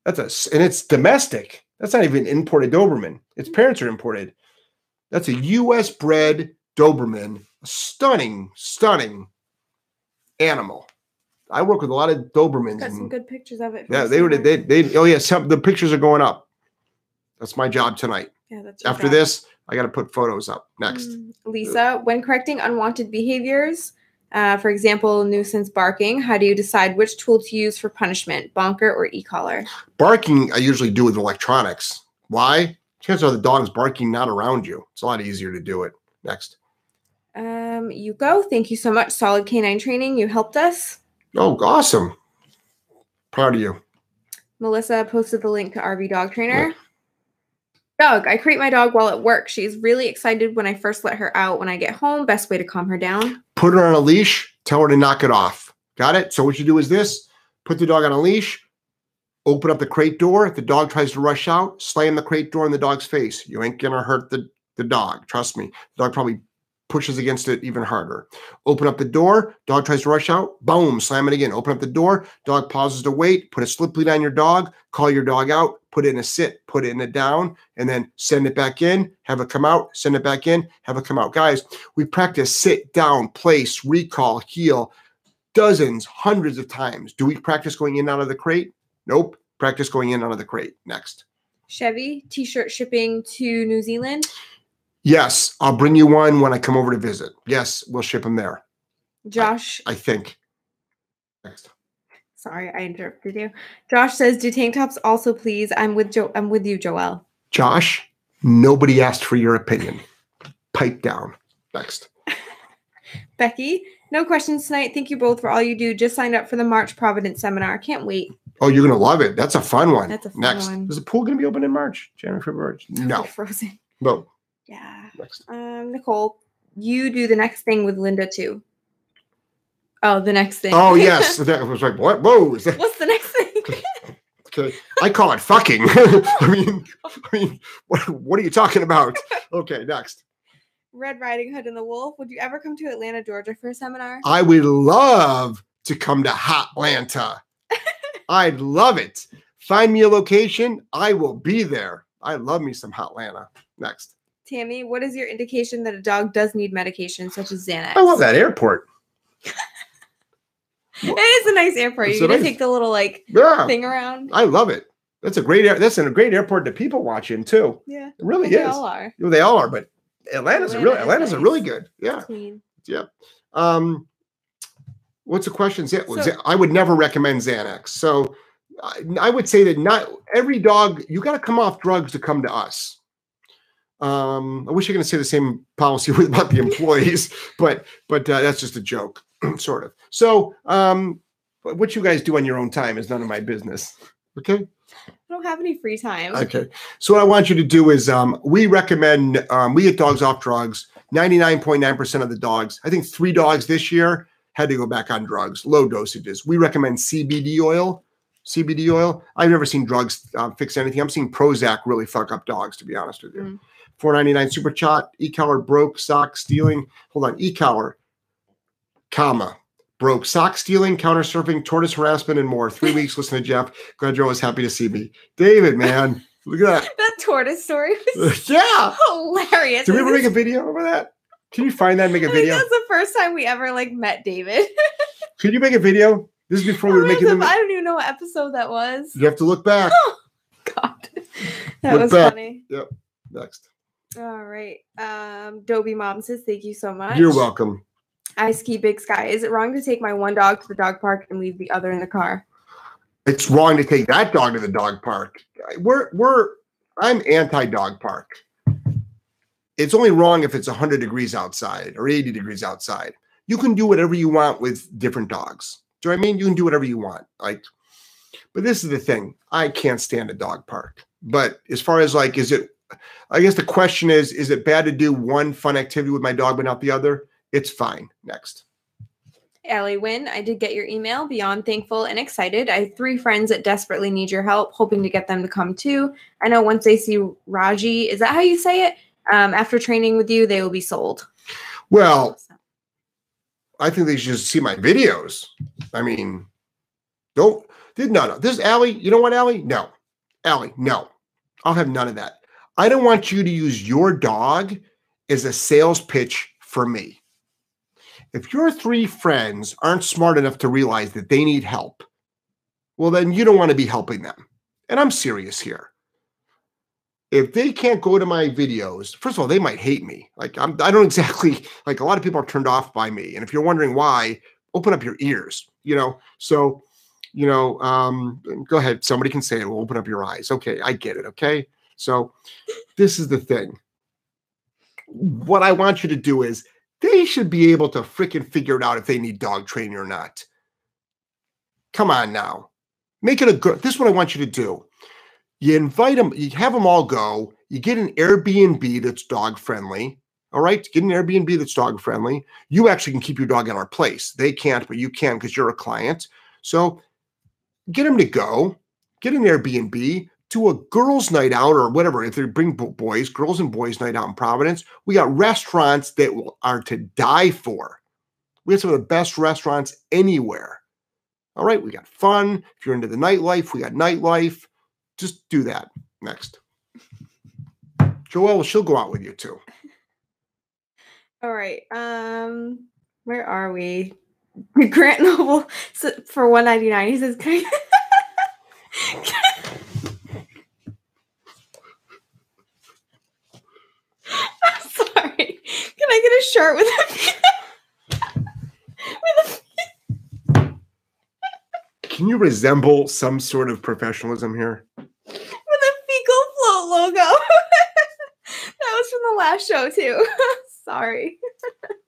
That's a and it's domestic. That's not even imported Doberman. Its parents are imported. That's a U.S. bred Doberman. A stunning, stunning animal. I work with a lot of Dobermans. Got some and- good pictures of it. yeah, the they would. They, they. Oh yeah, some the pictures are going up. That's my job tonight. Yeah, that's After job. this, I got to put photos up next. Mm, Lisa, when correcting unwanted behaviors, uh, for example, nuisance barking, how do you decide which tool to use for punishment, bonker or e-collar? Barking, I usually do with electronics. Why? Chances are the dog's barking not around you. It's a lot easier to do it. Next. Um, Yuko, thank you so much. Solid K9 Training. You helped us. Oh, awesome. Proud of you. Melissa posted the link to RV Dog Trainer. Dog, I crate my dog while at work. She's really excited when I first let her out. When I get home, best way to calm her down. Put her on a leash, tell her to knock it off. Got it? So what you do is this put the dog on a leash, open up the crate door. If the dog tries to rush out, slam the crate door in the dog's face. You ain't gonna hurt the, the dog. Trust me. The dog probably pushes against it even harder. Open up the door, dog tries to rush out, boom, slam it again. Open up the door, dog pauses to wait, put a slip lead on your dog, call your dog out, put it in a sit, put it in a down, and then send it back in, have it come out, send it back in, have it come out. Guys, we practice sit down, place, recall, heel dozens, hundreds of times. Do we practice going in out of the crate? Nope. Practice going in out of the crate. Next. Chevy, t-shirt shipping to New Zealand. Yes, I'll bring you one when I come over to visit. Yes, we'll ship them there. Josh, I think. Next. sorry, I interrupted you. Josh says, "Do tank tops also, please?" I'm with Joe. I'm with you, Joel. Josh, nobody asked for your opinion. Pipe down. Next. [laughs] Becky, no questions tonight. Thank you both for all you do. Just signed up for the March Providence seminar. Can't wait. Oh, you're gonna love it. That's a fun one. That's a fun Next. one. Is the pool gonna be open in March? January, February? No. Frozen. No. Yeah. Next. Um, Nicole, you do the next thing with Linda too. Oh, the next thing. Oh [laughs] yes. that was like what? Whoa. That, What's the next thing? [laughs] Okay, I call it fucking. [laughs] I mean, I mean, what, what are you talking about? Okay, next. Red Riding Hood and the Wolf. Would you ever come to Atlanta, Georgia for a seminar? I would love to come to Hot Atlanta. I'd love it. Find me a location. I will be there. I love me some Hot Atlanta. Next. Tammy, what is your indication that a dog does need medication such as Xanax? I love that airport. [laughs] It is a nice airport. It's You're gonna nice- take the little like Yeah, thing around. I love it. That's a great air. That's a great airport to people watch in too. Yeah, It really they is. all are. Well, they all are, but Atlanta's a really Atlanta is Atlanta's a really good. Yeah. Clean. Um, what's the question? Xan- So- Xan- I would never recommend Xanax. So I, I would say that not every dog, you got to come off drugs to come to us. Um, I wish I could say the same policy [laughs] with about the employees, but but uh, that's just a joke, [clears throat] sort of. So um, what you guys do on your own time is none of my business. Okay. I don't have any free time. Okay. So what I want you to do is um, we recommend um, we get dogs off drugs. 99.9% of the dogs, I think three dogs this year had to go back on drugs, low dosages. We recommend CBD oil. CBD oil. I've never seen drugs uh, fix anything. I'm seeing Prozac really fuck up dogs, to be honest with you. Mm. 499 super chat. E-collar broke, sock stealing. Hold on. E-collar, comma, broke, sock stealing, counter surfing, tortoise harassment, and more. Three weeks. Listen to Jeff. Glad you're always happy to see me. David, man. Look at That [laughs] that tortoise story was [laughs] yeah. hilarious. Did we ever make a video over that? Can you find that and make a I video? that's the first time we ever like met David. [laughs] Could you make a video? This is before we were making them. I don't even know what episode that was. You have to look back. Oh, God, that Look was back. funny. Yep. Next. All right. Um, Dobie Mom says, thank you so much. You're welcome. I ski Big Sky. Is it wrong to take my one dog to the dog park and leave the other in the car? It's wrong to take that dog to the dog park. We're we're I'm anti dog park. It's only wrong if it's 100 degrees outside or 80 degrees outside. you can do whatever you want with different dogs. Do you know what I mean? You can do whatever you want. Like, but this is the thing. I can't stand a dog park. But as far as like, is it I guess the question is, is it bad to do one fun activity with my dog but not the other? It's fine. Next. Allie Wynn, I did get your email. Beyond thankful and excited. I have three friends that desperately need your help, hoping to get them to come too. I know once they see Raji, is that how you say it? Um, after training with you, they will be sold. Well, I think they should just see my videos. I mean, don't did no no. This Allie, you know what, Allie? No. Allie, no. I'll have none of that. I don't want you to use your dog as a sales pitch for me. If your three friends aren't smart enough to realize that they need help, well, then you don't want to be helping them. And I'm serious here. If they can't go to my videos, first of all, they might hate me. Like I'm, I don't [laughs] exactly like a lot of people are turned off by me. And if you're wondering why, open up your ears. You know, so you know, um, go ahead. Somebody can say it. We'll open up your eyes. Okay, I get it. Okay, so this is the thing. What I want you to do is they should be able to freaking figure it out if they need dog training or not. Come on now. Make it a good. This is what I want you to do. You invite them, you have them all go. You get an Airbnb that's dog friendly. All right, get an Airbnb that's dog friendly. You actually can keep your dog in our place. They can't, but you can because you're a client. So get them to go. Get an Airbnb to a girls' night out or whatever. If they bring boys, girls and boys' night out in Providence, we got restaurants that are to die for. We have some of the best restaurants anywhere. All right, we got fun. If you're into the nightlife, we got nightlife. Just do that. Next. Joelle, she'll go out with you too. [laughs] All right. Um, where are we? [laughs] Grant Noble for 199. He says, [laughs] can I, get a shirt with a [laughs] with a Can you resemble some sort of professionalism here? With a fecal float logo. [laughs] that was from the last show too. [laughs] Sorry.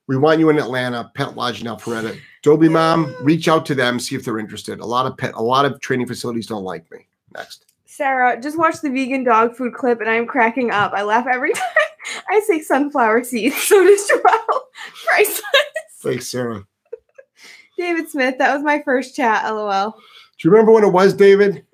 we want you in Atlanta, Pet Lodge in Alpharetta. Dobie Mom, reach out to them, see if they're interested. A lot of pet, a lot of training facilities don't like me. Next. Sarah, just watch the vegan dog food clip and I'm cracking up. I laugh every [laughs] time I say sunflower seeds. [laughs] So does Joelle. [laughs] Priceless. Thanks, Sarah. David Smith, that was my first chat. LOL. Do you remember when it was, David?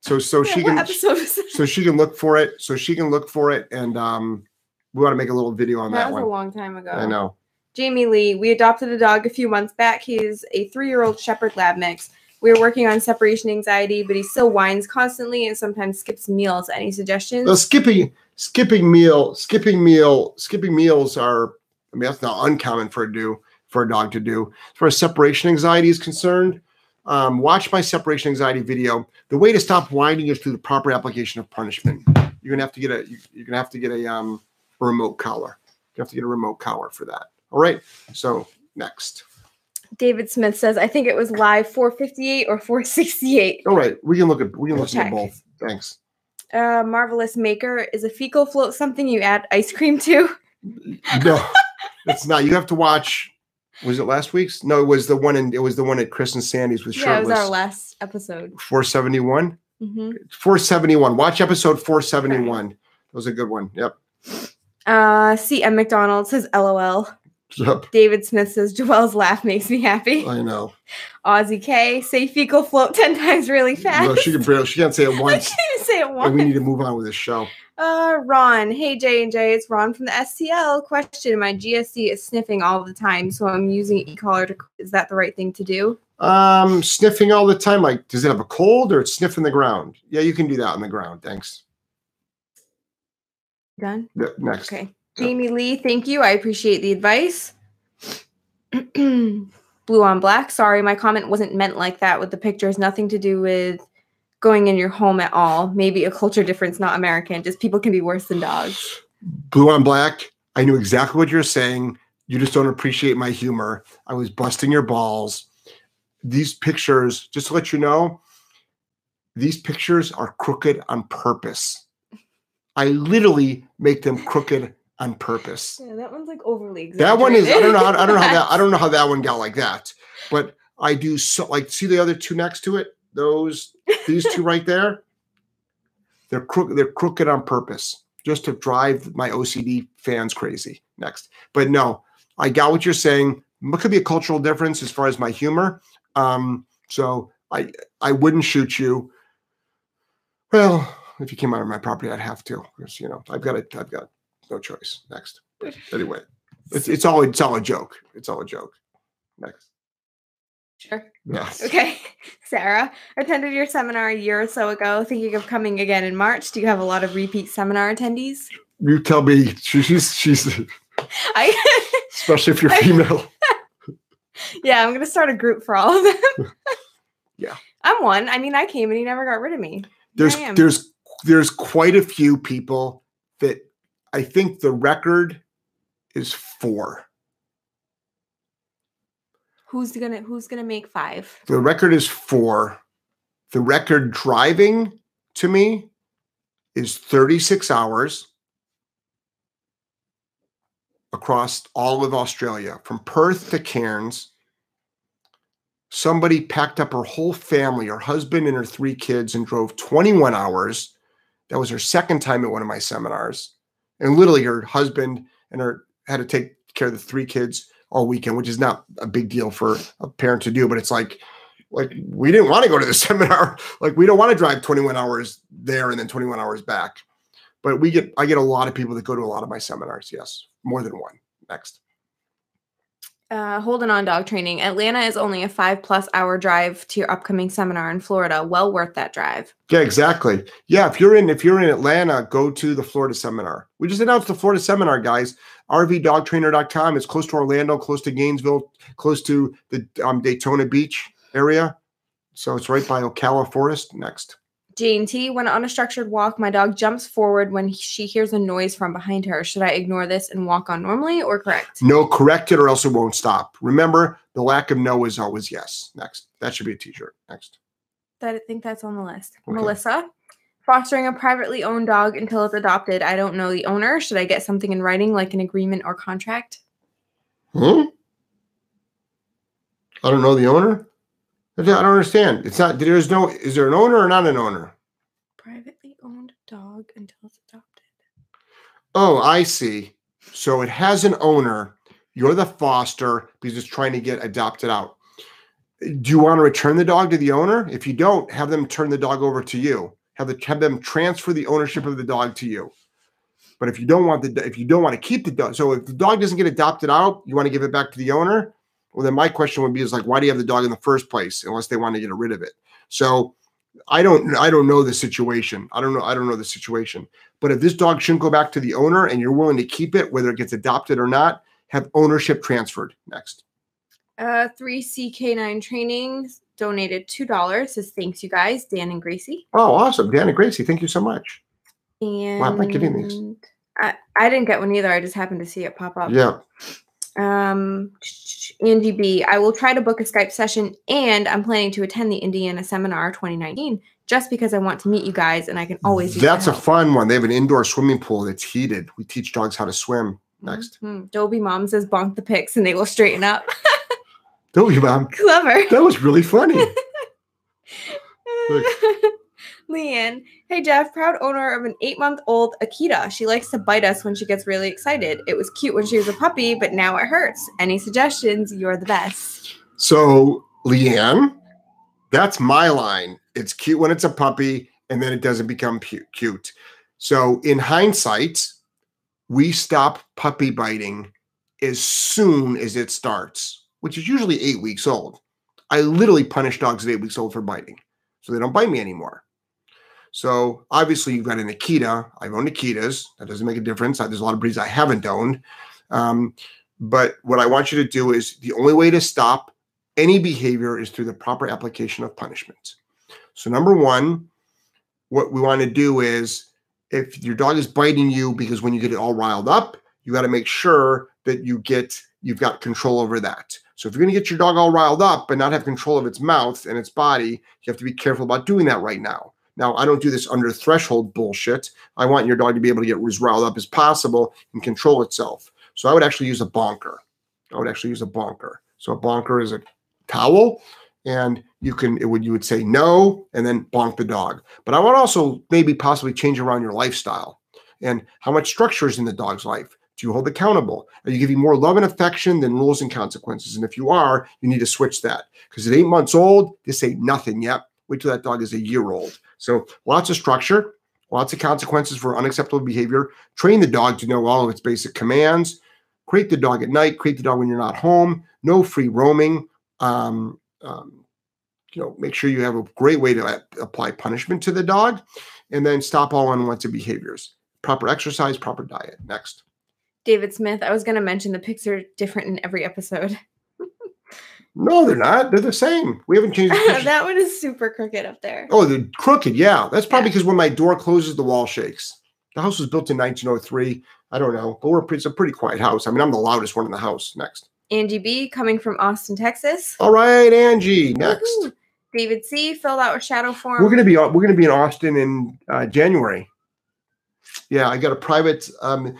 So so yeah, she can so she can look for it. So she can look for it, and um, we want to make a little video on that, that was one. a long time ago. I know. Jamie Lee, we adopted a dog a few months back. He's a three-year-old Shepherd Lab mix. We are working on separation anxiety, but he still whines constantly and sometimes skips meals. Any suggestions? Well, skipping skipping meal, skipping meal, skipping meals are I mean that's not uncommon for a do for a dog to do. As far as separation anxiety is concerned, um, watch my separation anxiety video. The way to stop whining is through the proper application of punishment. You're gonna have to get a you're gonna have to get a um a remote collar. You have to get a remote collar for that. All right. So next. David Smith says, I think it was live 458 or 468. All right, we can look at we can check. to both. Thanks. Uh, Marvelous Maker is a fecal float something you add ice cream to? No, it's not. You have to watch. Was it last week's? No, it was the one in. It was the one at Chris and Sandy's with yeah, shirtless. Yeah, it was our last episode. Four seventy one. Mm-hmm. Four seventy one. Watch episode four seventy one. That was a good one. Yep. Uh, C. M. McDonald says, "LOL." Yep. David Smith says Joelle's laugh makes me happy. I know. Aussie K say fecal float ten [laughs] times really fast. No, she can barely. She can't say it [laughs] once. she can't say it once. And we need to move on with this show. Uh, Ron. Hey J and J, it's Ron from the STL. Question: My GSD is sniffing all the time, so I'm using e-collar. To, is that the right thing to do? Um, sniffing all the time. Like, does it have a cold or it's sniffing the ground? Yeah, you can do that on the ground. Thanks. Done. Yeah, next. Okay. Jamie Lee, thank you. I appreciate the advice. [clears throat] Blue on black. Sorry, my comment wasn't meant like that with the pictures. Nothing to do with going in your home at all. Maybe a culture difference, not American. Just people can be worse than dogs. Blue on black. I knew exactly what you're saying. You just don't appreciate my humor. I was busting your balls. These pictures, just to let you know, these pictures are crooked on purpose. I literally make them crooked on purpose. Yeah, that one's like overly That one is I don't know how, I don't know how that I don't know how that one got like that. But I do so like see the other two next to it? Those these two right there. [laughs] They're crooked, they're crooked on purpose just to drive my OCD fans crazy. Next. But no, I got what you're saying. It could be a cultural difference as far as my humor. Um, so I I wouldn't shoot you. Well, if you came out of my property, I'd have to. Because you know, I've got it, I've got no choice. Next. But anyway. It's, it's all it's all a joke. It's all a joke. Next. Sure. Yes. Okay. [laughs] Sarah, attended your seminar a year or so ago, thinking of coming again in March. Do you have a lot of repeat seminar attendees? You tell me. She's she's [laughs] I [laughs] especially if you're female. yeah, I'm gonna start a group for all of them. Yeah. I'm one. I mean, I came and he never got rid of me. There's there's there's quite a few people that I think the record is four. who's gonna who's gonna make five? The record is four. The record driving to me is 36 hours across all of Australia, from Perth to Cairns. Somebody packed up her whole family, her husband and her three kids, and drove 21 hours. That was her second time at one of my seminars. And literally, her husband and her had to take care of the three kids all weekend, which is not a big deal for a parent to do, but it's like, like we didn't want to go to the [laughs] seminar. Like we don't want to drive 21 hours there and then 21 hours back. But we get, I get a lot of people that go to a lot of my seminars. Yes, more than one. Next. Uh, holding on dog training. Atlanta is only a five plus hour drive to your upcoming seminar in Florida. Well worth that drive. Yeah, exactly. Yeah, if you're in if you're in Atlanta, go to the Florida seminar. We just announced the Florida seminar, guys. RVDogTrainer.com. It's close to Orlando, close to Gainesville, close to the um, Daytona Beach area. So it's right by Ocala Forest. Next. Jane T. When on a structured walk, my dog jumps forward when she hears a noise from behind her. Should I ignore this and walk on normally or correct? No, correct it or else it won't stop. Remember, the lack of no is always yes. Next. That should be a t-shirt. Next. That I think that's on the list. Okay. Melissa. Fostering a privately owned dog until it's adopted. I don't know the owner. Should I get something in writing like an agreement or contract? Hmm? I don't know the owner. I don't understand. It's not. There's no. Is there an owner or not an owner? Privately owned dog until it's adopted. Oh, I see. So it has an owner. You're the foster because it's trying to get adopted out. Do you want to return the dog to the owner? If you don't, have them turn the dog over to you. Have the have them transfer the ownership of the dog to you. But if you don't want the if you don't want to keep the dog, so if the dog doesn't get adopted out, you want to give it back to the owner. Well, then my question would be is like, why do you have the dog in the first place unless they want to get rid of it? So I don't I don't know the situation. I don't know I don't know the situation. But if this dog shouldn't go back to the owner and you're willing to keep it, whether it gets adopted or not, have ownership transferred. Next. Uh, three CK9 training donated two dollars. Says thanks, you guys, Dan and Gracie. Oh, awesome. Dan and Gracie, thank you so much. And Why am I getting these? I, I didn't get one either. I just happened to see it pop up. Yeah. Um, Angie B. I will try to book a Skype session, and I'm planning to attend the Indiana Seminar 2019 just because I want to meet you guys, and I can always. That's a help. fun one. They have an indoor swimming pool that's heated. We teach dogs how to swim. Next. Mhm. Dobie Mom says bonk the pics, and they will straighten up. [laughs] You, mom? Clever. That was really funny. [laughs] Leanne, hey Jeff, proud owner of an eight month old Akita. She likes to bite us when she gets really excited. It was cute when she was a puppy, but now it hurts. Any suggestions? You're the best. So, Leanne, that's my line. It's cute when it's a puppy, and then it doesn't become pu- cute. So, in hindsight, we stop puppy biting as soon as it starts, which is usually eight weeks old. I literally punish dogs at eight weeks old for biting, so they don't bite me anymore. So, obviously, you've got an Akita. I've owned Akitas. That doesn't make a difference. There's a lot of breeds I haven't owned. Um, but what I want you to do is the only way to stop any behavior is through the proper application of punishment. So, number one, what we want to do is if your dog is biting you because when you get it all riled up, you got to make sure that you get you've got control over that. So, if you're going to get your dog all riled up but not have control of its mouth and its body, you have to be careful about doing that right now Now, I don't do this under threshold bullshit. I want your dog to be able to get as riled up as possible and control itself. So I would actually use a bonker. I would actually use a bonker. So a bonker is a towel, and you can it would you would say no and then bonk the dog. But I would also maybe possibly change around your lifestyle and how much structure is in the dog's life. Do you hold accountable? Are you giving more love and affection than rules and consequences? And if you are, you need to switch that because at eight months old, this ain't nothing yet. Wait till that dog is a year old. So lots of structure, lots of consequences for unacceptable behavior. Train the dog to know all of its basic commands. Create the dog at night. Create the dog when you're not home. No free roaming. Um, um, you know, make sure you have a great way to apply punishment to the dog, and then stop all unwanted behaviors. Proper exercise, proper diet. Next. David Smith. I was going to mention the pics are different in every episode. [laughs] No, they're not. They're the same. We haven't changed. [laughs] that one is super crooked up there. Oh, the crooked. Yeah, that's probably because yeah. when my door closes, the wall shakes. The house was built in 1903. I don't know, but we're it's a pretty quiet house. I mean, I'm the loudest one in the house. Next. Angie B, coming from Austin, Texas. All right, Angie. Next. Woo-hoo. David C, filled out with shadow form. We're gonna be we're gonna be in Austin in uh, January. Yeah, I got a private. Um,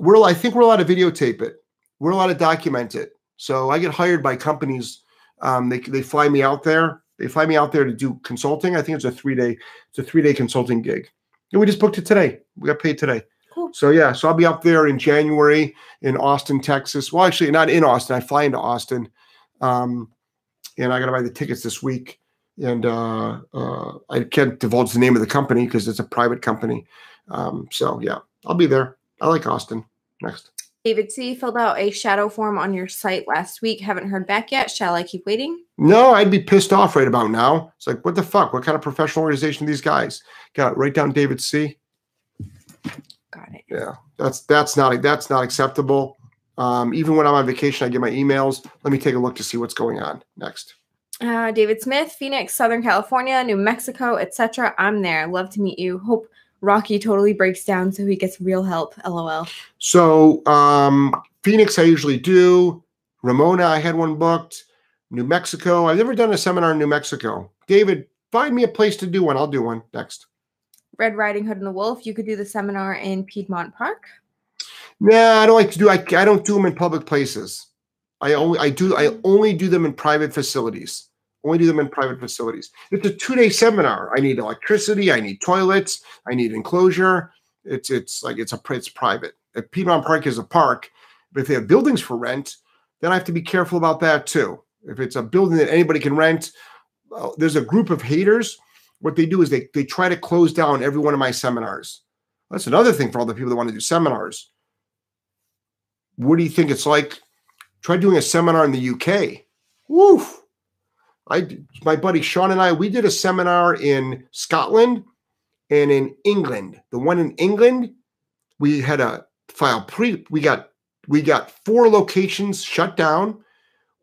we're I think we're allowed to videotape it. We're allowed to document it. So I get hired by companies. Um, they they fly me out there. They fly me out there to do consulting. I think it's a three day it's a three day consulting gig. And we just booked it today. We got paid today. Cool. So yeah, so I'll be up there in January in Austin, Texas. Well, actually, not in Austin. I fly into Austin, um, and I got to buy the tickets this week. And uh, uh, I can't divulge the name of the company because it's a private company. Um, so yeah, I'll be there. I like Austin. Next. David C. filled out a shadow form on your site last week. Haven't heard back yet. Shall I keep waiting? No, I'd be pissed off right about now. It's like, what the fuck? What kind of professional organization are these guys? Got it. Write down David C. Got it. Yeah, that's that's not that's not acceptable. Um, even when I'm on vacation, I get my emails. Let me take a look to see what's going on. Next. Uh, David Smith, Phoenix, Southern California, New Mexico, etc. I'm there. Love to meet you. Hope Rocky totally breaks down so he gets real help. LOL. So um, Phoenix, I usually do. Ramona, I had one booked. New Mexico, I've never done a seminar in New Mexico. David, find me a place to do one. I'll do one next. Red Riding Hood and the Wolf, you could do the seminar in Piedmont Park. Nah, I don't like to do. I, I don't do them in public places. I only I do I only do them in private facilities. Only do them in private facilities. It's a two day seminar. I need electricity. I need toilets. I need enclosure. It's it's like it's a it's private. If Piedmont Park is a park, but if they have buildings for rent, then I have to be careful about that too. If it's a building that anybody can rent, well, there's a group of haters. What they do is they they try to close down every one of my seminars. That's another thing for all the people that want to do seminars. What do you think it's like? Try doing a seminar in the UK. Woof I my buddy Sean and I we did a seminar in Scotland and in England. The one in England, we had a file pre we got we got four locations shut down.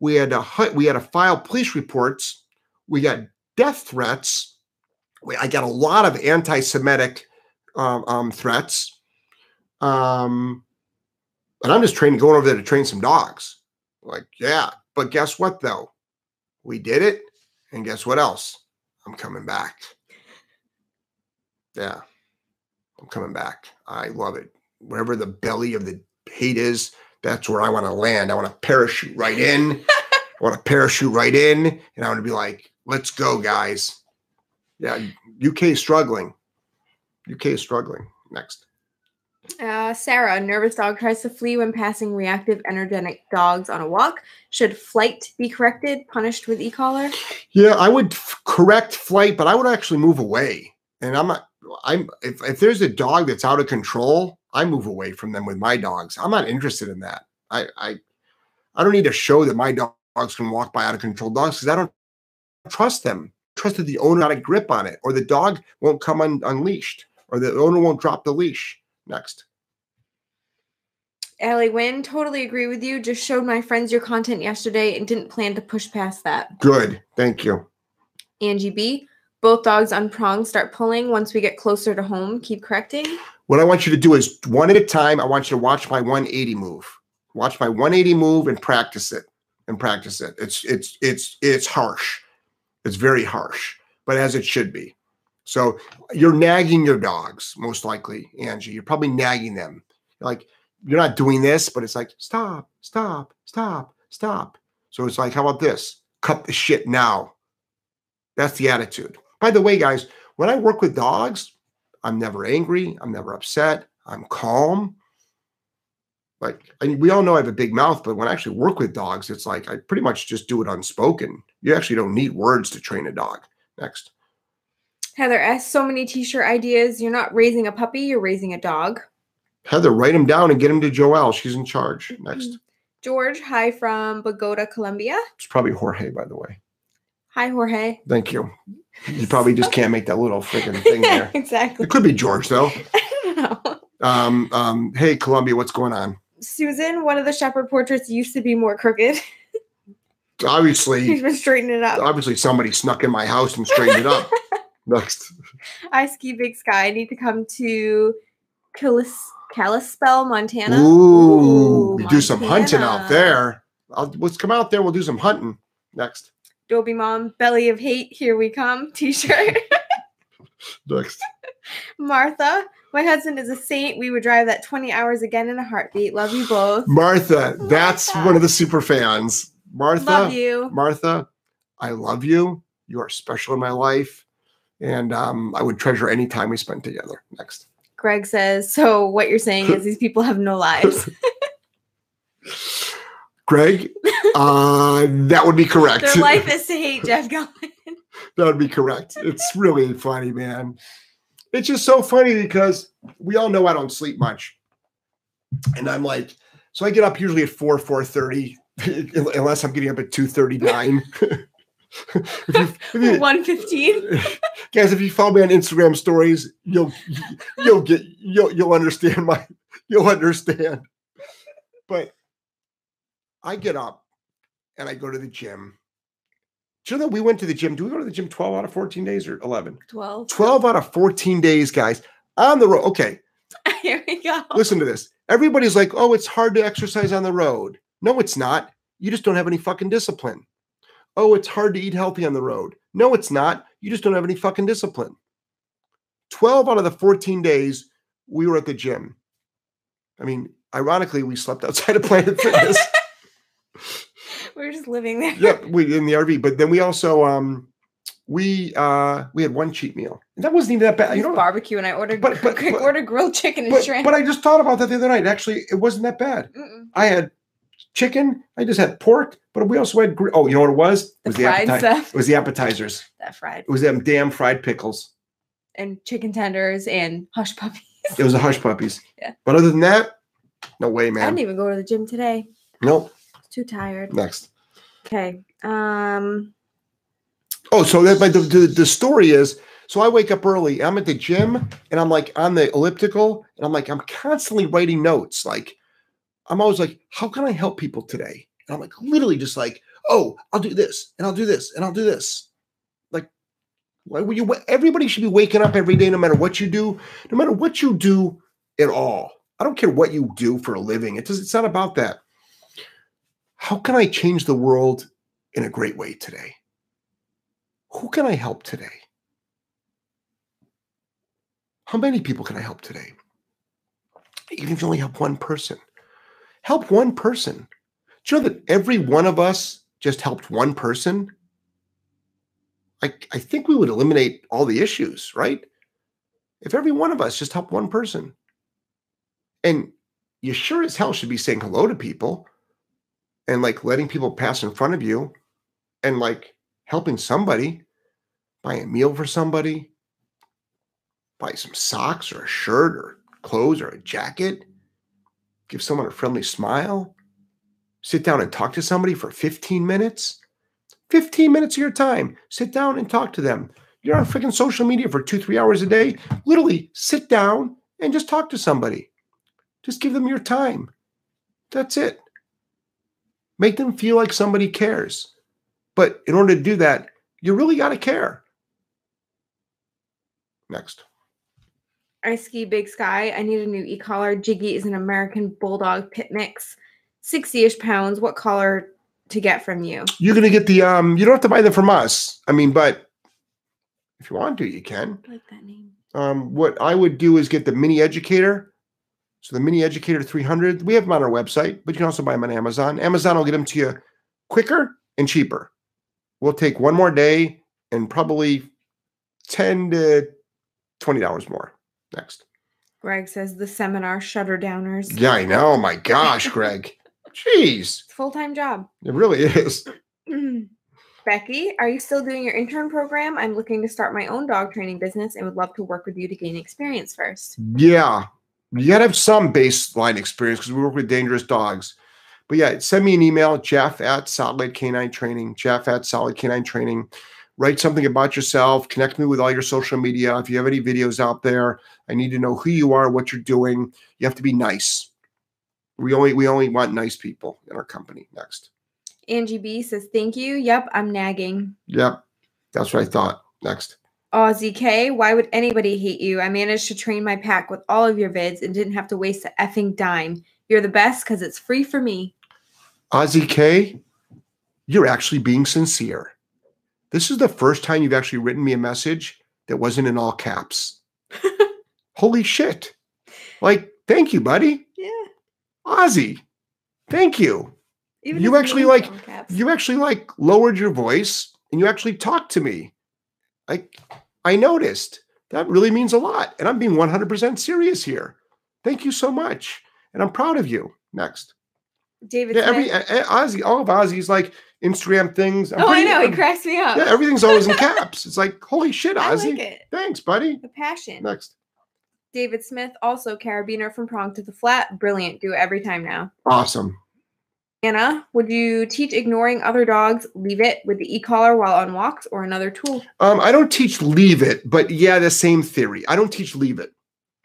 We had a we had to file police reports. We got death threats. We, I got a lot of anti-Semitic um, um, threats. Um, and I'm just training, going over there to train some dogs. Like, yeah, but guess what though? We did it. And guess what else? I'm coming back. Yeah, I'm coming back. I love it. Wherever the belly of the hate is, that's where I want to land. I want to parachute right in. [laughs] I want to parachute right in. And I want to be like, let's go, guys. Yeah, UK is struggling. UK is struggling. Next. Uh, Sarah, nervous dog tries to flee when passing reactive, energetic dogs on a walk. Should flight be corrected, punished with e-collar? Yeah, I would f- correct flight, but I would actually move away. And I'm not. I'm if, if there's a dog that's out of control, I move away from them with my dogs. I'm not interested in that. I I, I don't need to show that my dogs can walk by out of control dogs because I don't trust them. Trust that the owner got a grip on it, or the dog won't come un- unleashed, or the owner won't drop the leash. Next. Allie Wynn, totally agree with you. Just showed my friends your content yesterday and didn't plan to push past that. Good. Thank you. Angie B. Both dogs on prong start pulling once we get closer to home. Keep correcting. What I want you to do is one at a time. I want you to watch my 180 move. Watch my 180 move and practice it. And practice it. It's it's it's it's harsh. It's very harsh, but as it should be. So you're nagging your dogs, most likely, Angie. You're probably nagging them. Like you're not doing this, but it's like, stop, stop, stop, stop. So it's like, how about this? Cut the shit now. That's the attitude. By the way, guys, when I work with dogs, I'm never angry. I'm never upset. I'm calm. Like I mean, we all know I have a big mouth, but when I actually work with dogs, it's like I pretty much just do it unspoken. You actually don't need words to train a dog. Next. Heather S. So many t-shirt ideas. You're not raising a puppy, you're raising a dog. Heather, write them down and get them to Joelle. She's in charge. Next. George, hi from Bogota, Colombia. It's probably Jorge, by the way. Hi, Jorge. Thank you. You probably just can't make that little freaking thing [laughs] there. exactly. It could be George though. [laughs] I don't know. Um, um, hey, Colombia, what's going on? Susan, one of the shepherd portraits used to be more crooked. He's Obviously, [laughs] been straightening it up. obviously somebody snuck in my house and straightened it up. Next. [laughs] I ski big sky. I need to come to Calis- Kalispell, Montana. Ooh, we do some hunting out there. I'll, let's come out there. We'll do some hunting. Next. Dobie mom, belly of hate, here we come. [laughs] T-shirt. [laughs] Next. Martha, my husband is a saint. We would drive that 20 hours again in a heartbeat. Love you both. Martha, that's Martha. one of the super fans. Martha, Love you. Martha, I love you. You are special in my life. And um, I would treasure any time we spent together. Next. Greg says, so what you're saying is these people have no lives. [laughs] Greg, [laughs] uh, that would be correct. Their life is to hate Jeff Gellman. [laughs] that would be correct. It's really funny, man. It's just so funny because we all know I don't sleep much. And I'm like, so I get up usually at 4, 4.30, unless I'm getting up at 2.39. if you, you- 115. guys, if you follow me on Instagram stories, you'll you'll get you'll you'll understand my you'll understand. But I get up and I go to the gym. Do you know that we went to the gym? Do we go to the gym 12 out of 14 days or 11? 12. 12 out of 14 days, guys. On the road. Okay, [laughs] Here we go. listen to this. Everybody's like, oh, it's hard to exercise on the road. No, it's not. You just don't have any fucking discipline. Oh, it's hard to eat healthy on the road. No, it's not. You just don't have any fucking discipline. 12 out of the 14 days, we were at the gym. I mean, ironically, we slept outside of Planet [laughs] Fitness. We were just living there. yep, we in the RV. But then we also um we uh we had one cheat meal. And that wasn't even that bad. You know, barbecue and I ordered But- but- [laughs] but- ordered grilled chicken and but, shrimp. but I just thought about that the other night. Actually, it wasn't that bad. Mm-mm. I had chicken. I just had pork, but we also had. gr- Oh, you know what it was? It The was the fried appetizer. stuff. It was the appetizers. That fried It was them damn fried pickles. and chicken tenders and hush puppies. It was the hush puppies. [laughs] Yeah. But other than that, no way, man. I didn't even go to the gym today. Nope. Too tired. Next. Okay. Um Oh, so that but the, the the story is so I wake up early. I'm at the gym and I'm like on the elliptical and I'm like I'm constantly writing notes. Like I'm always like, how can I help people today? And I'm like literally just like, oh, I'll do this and I'll do this and I'll do this. Like, why would you? Everybody should be waking up every day, no matter what you do, no matter what you do at all. I don't care what you do for a living. It does, it's not about that. How can I change the world in a great way today? Who can I help today? How many people can I help today? Even if you only help one person, help one person. Do you know that every one of us just helped one person? I, I think we would eliminate all the issues, right? If every one of us just helped one person. And you sure as hell should be saying hello to people and like letting people pass in front of you and like helping somebody buy a meal for somebody, buy some socks or a shirt or clothes or a jacket, give someone a friendly smile, sit down and talk to somebody for 15 minutes. 15 minutes of your time, sit down and talk to them. You're on freaking social media for two, three hours a day. Literally sit down and just talk to somebody. Just give them your time. That's it. Make them feel like somebody cares. But in order to do that, you really got to care. Next. I ski big sky. I need a new e-collar. Jiggy is an American bulldog pit mix. 60-ish pounds. What collar to get from you? You're going to get the, um, you don't have to buy them from us. I mean, but If you want to, you can. I like that name. Um, what I would do is get the mini educator. So the mini educator 300, we have them on our website, but you can also buy them on Amazon. Amazon will get them to you quicker and cheaper. We'll take one more day and probably 10 to $20 more. Next. Greg says the seminar shutter downers. Yeah, I know. Oh my gosh, Greg. [laughs] Jeez. Full time job. It really is. [clears throat] Becky, are you still doing your intern program? I'm looking to start my own dog training business and would love to work with you to gain experience first. Yeah. You gotta have some baseline experience because we work with dangerous dogs. But yeah, send me an email, Jeff at Solid K9 Training, Jeff at Solid K9 Training. Write something about yourself, connect me with all your social media. If you have any videos out there, I need to know who you are, what you're doing. You have to be nice. We only we only want nice people in our company. Next. Angie B says, Thank you. Yep, I'm nagging. Yep. That's what I thought. Next. Aussie K, why would anybody hate you? I managed to train my pack with all of your vids and didn't have to waste a effing dime. You're the best because it's free for me. Ozzy K, you're actually being sincere. This is the first time you've actually written me a message that wasn't in all caps. [laughs] Holy shit. Like, thank you, buddy. Yeah. Ozzy, thank you. Even You actually like-. You actually like lowered your voice and you actually talked to me. Like, I noticed. That really means a lot. And I'm being 100% serious here. Thank you so much. And I'm proud of you. Next. David Yeah, every uh, uh, Ozzy, all of Ozzy's like Instagram things. I'm oh, I know. He I'm- cracks me up. Yeah, everything's always in [laughs] caps. It's like, holy shit, I Ozzy. like it. Thanks, buddy. The passion. Next. David Smith, also carabiner from Prong to the Flat. Brilliant. Do it every time now. Awesome. Anna, would you teach ignoring other dogs? Leave it with the e-collar while on walks or another tool? Um, I don't teach leave it, but yeah, the same theory. I don't teach leave it.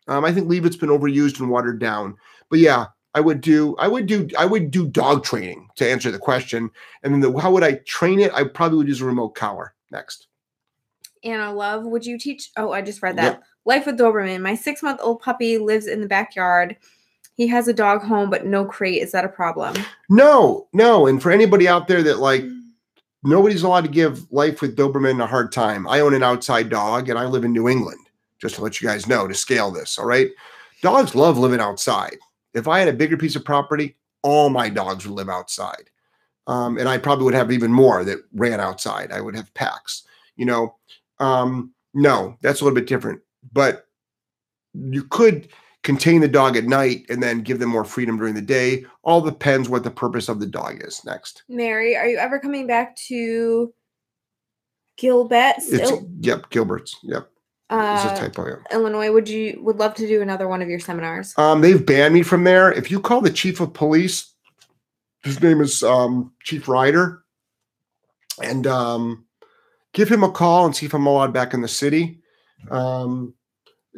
Um, I think leave it's been overused and watered down. But yeah, I would do, I would do, I would do dog training to answer the question. And then the, how would I train it? I probably would use a remote collar. Next. Anna Love, would you teach? Oh, I just read that. Yep. Life with Doberman. My six month old puppy lives in the backyard. He has a dog home, but no crate. Is that a problem? No, no. And for anybody out there that like nobody's allowed to give life with Doberman a hard time. I own an outside dog and I live in New England, just to let you guys know to scale this. All right. Dogs love living outside. If I had a bigger piece of property, all my dogs would live outside. Um, and I probably would have even more that ran outside. I would have packs, you know. Um, no, that's a little bit different. But you could contain the dog at night and then give them more freedom during the day. All depends what the purpose of the dog is. Next. Mary, are you ever coming back to Gilbert? It's Still, yep, Gilbert's. Yep, it's a uh, typo. Yeah. Illinois. Would you would love to do another one of your seminars? Um, they've banned me from there. If you call the chief of police, his name is um, Chief Ryder, and um, give him a call and see if I'm allowed back in the city. Um,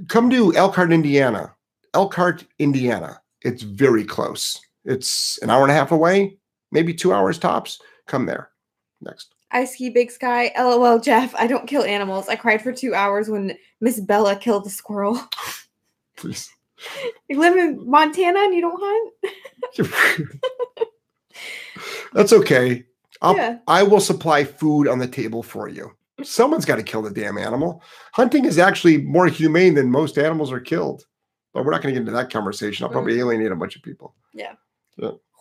come to Elkhart, Indiana. Elkhart, Indiana. It's very close. It's an hour and a half away, maybe two hours tops. Come there. Next. I ski big sky. LOL, Jeff. I don't kill animals. I cried for two hours when Miss Bella killed the squirrel. [laughs] Please. You live in Montana and you don't hunt? [laughs] That's okay. I'll, Yeah. I will supply food on the table for you. Someone's got to kill the damn animal. Hunting is actually more humane than most animals are killed. But we're not going to get into that conversation. I'll probably mm. alienate a bunch of people.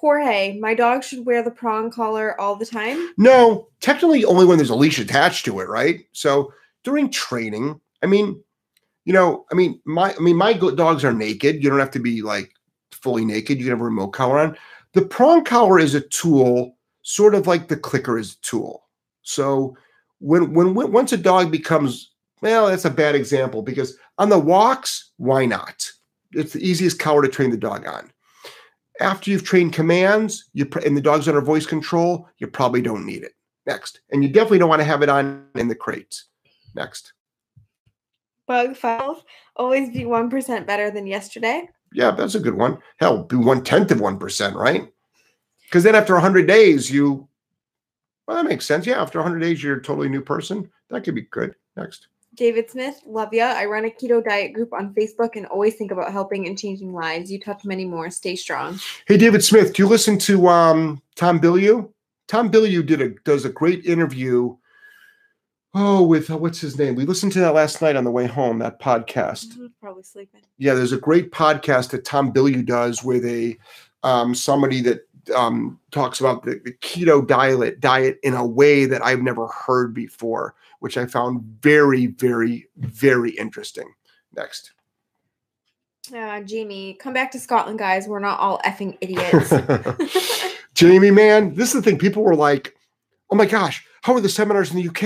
Jorge, my dog should wear the prong collar all the time. No, technically only when there's a leash attached to it, right? So during training, I mean, you know, I mean, my, I mean, my dogs are naked. You don't have to be like fully naked. You can have a remote collar on. The prong collar is a tool, sort of like the clicker is a tool. So when when when- once a dog becomes well, that's a bad example because on the walks, why not? It's the easiest collar to train the dog on. After you've trained commands, you pr- and the dog's under voice control, you probably don't need it. Next, and you definitely don't want to have it on in the crates. Next, Bug files always be 1% better than yesterday. yeah, that's a good one. Hell, be one tenth of one percent, right? Because then after hundred days, you well, that makes sense. Yeah, after hundred days, you're a totally new person. That could be good. Next. David Smith, love ya. I run a keto diet group on Facebook and always think about helping and changing lives. You touch many more. Stay strong. Hey, David Smith, do you listen to um, Tom Bilyeu? Tom Bilyeu did a does a great interview Oh, with uh, what's his name? We listened to that last night on the way home. That podcast. Mhm, Probably sleeping. Yeah, there's a great podcast that Tom Bilyeu does with a um, somebody that um, talks about the, the keto diet diet in a way that I've never heard before, which I found very, very, very interesting. Next. Uh, Jamie, come back to Scotland, guys. We're not all effing idiots. [laughs] [laughs] Jamie, man, this is the thing. People were like, "Oh my gosh, how are the seminars in the UK?"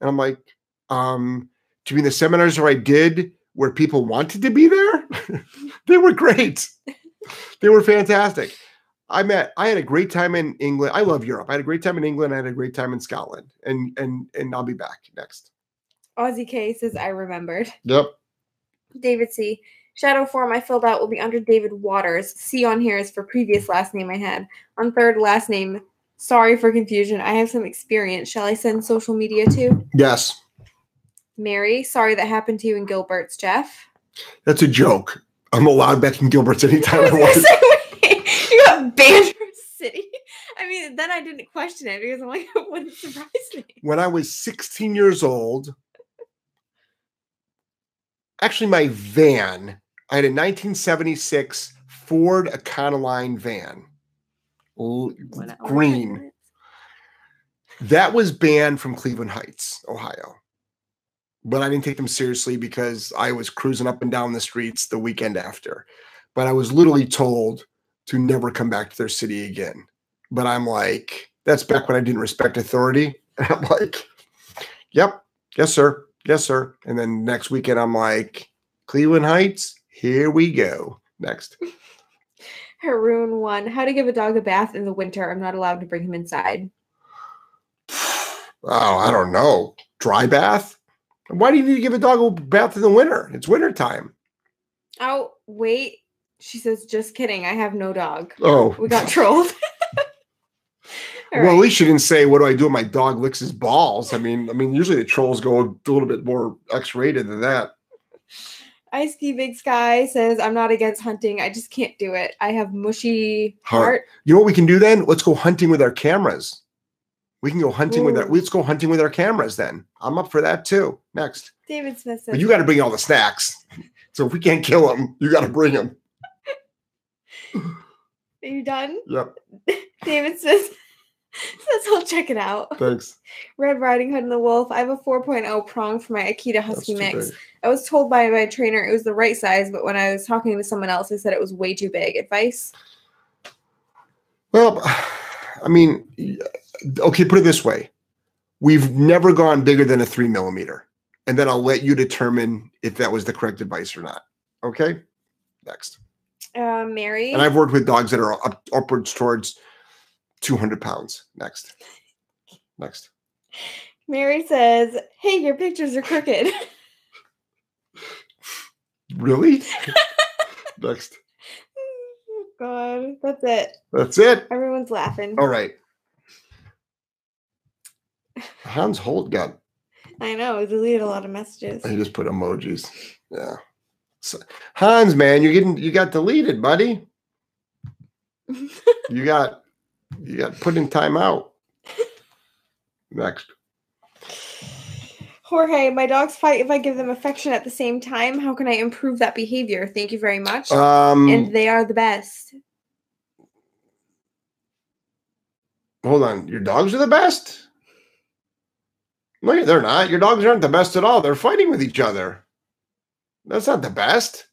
And I'm like, um, "Do you mean the seminars where I did where people wanted to be there? [laughs] they were great. they were fantastic. I met. I had a great time in England. I love Europe. I had a great time in England. I had a great time in Scotland. And and and I'll be back next. Aussie K says, I remembered. Yep. David C. Shadow form I filled out will be under David Waters. C on here is for previous last name I had. On third last name, sorry for confusion. I have some experience. Shall I send social media to? Yes, Mary, sorry that happened to you in Gilbert's, Jeff. that's a joke. I'm allowed back in Gilbert's anytime I [laughs] I want. Gonna say, wait, you got banned from city. I mean, then I didn't question it because I'm like, [laughs] it wouldn't surprise me. when I was 16 years old, actually, my van, I had a 1976 Ford Econoline van, l- One hour, 10 green. That was banned from Cleveland Heights, Ohio. But I didn't take them seriously because I was cruising up and down the streets the weekend after. But I was literally told to never come back to their city again. But I'm like, that's back when I didn't respect authority. [laughs] And I'm like, yep, yes, sir. Yes, sir. And then next weekend, I'm like, Cleveland Heights, here we go. Next. [laughs] Haroon one. How to give a dog a bath in the winter. I'm not allowed to bring him inside. [sighs] Oh, I don't know. Dry bath? Why do you need to give a dog a bath in the winter? It's winter time. Oh, wait. She says, just kidding. I have no dog. Oh, We got trolled. [laughs] Well, at least you didn't say, "What do I do when my dog licks his balls?" I mean, I mean, usually the trolls go a little bit more X-rated than that. Ice Big Sky says, I'm not against hunting. I just can't do it. I have mushy Heart. heart. You know what we can do then? Let's go hunting with our cameras. We can go hunting with our. Let's go hunting with our cameras then. I'm up for that too. Next, David Smith says, but you got to bring all the snacks. So if we can't kill them, you got to bring them. Are you done? Yep. [laughs] David says, says he'll check it out. Thanks. [laughs] Red Riding Hood and the Wolf. I have a 4.0 prong for my Akita Husky mix. big. I was told by my trainer it was the right size, but when I was talking to someone else, they said it was way too big. Advice? Well, I mean, okay, put it this way. We've never gone bigger than a three millimeter. And then I'll let you determine if that was the correct advice or not. Okay. Next. Uh, Mary. And I've worked with dogs that are up, upwards towards 200 pounds. Next. Next. Mary says, Hey, your pictures are crooked. Really? [laughs] Next. oh, God, that's it. That's it. Everyone's laughing. All right. Hans Holt got, I know. Deleted a lot of messages. he just put emojis. Yeah. Hans, man, you're getting, you got deleted, buddy. [laughs] You got you got put in timeout. Next. Jorge, my dogs fight if I give them affection at the same time. How can I improve that behavior? Thank you very much. Um and they are the best. hold on. Your dogs are the best? No, they're not. Your dogs aren't the best at all. They're fighting with each other. That's not the best.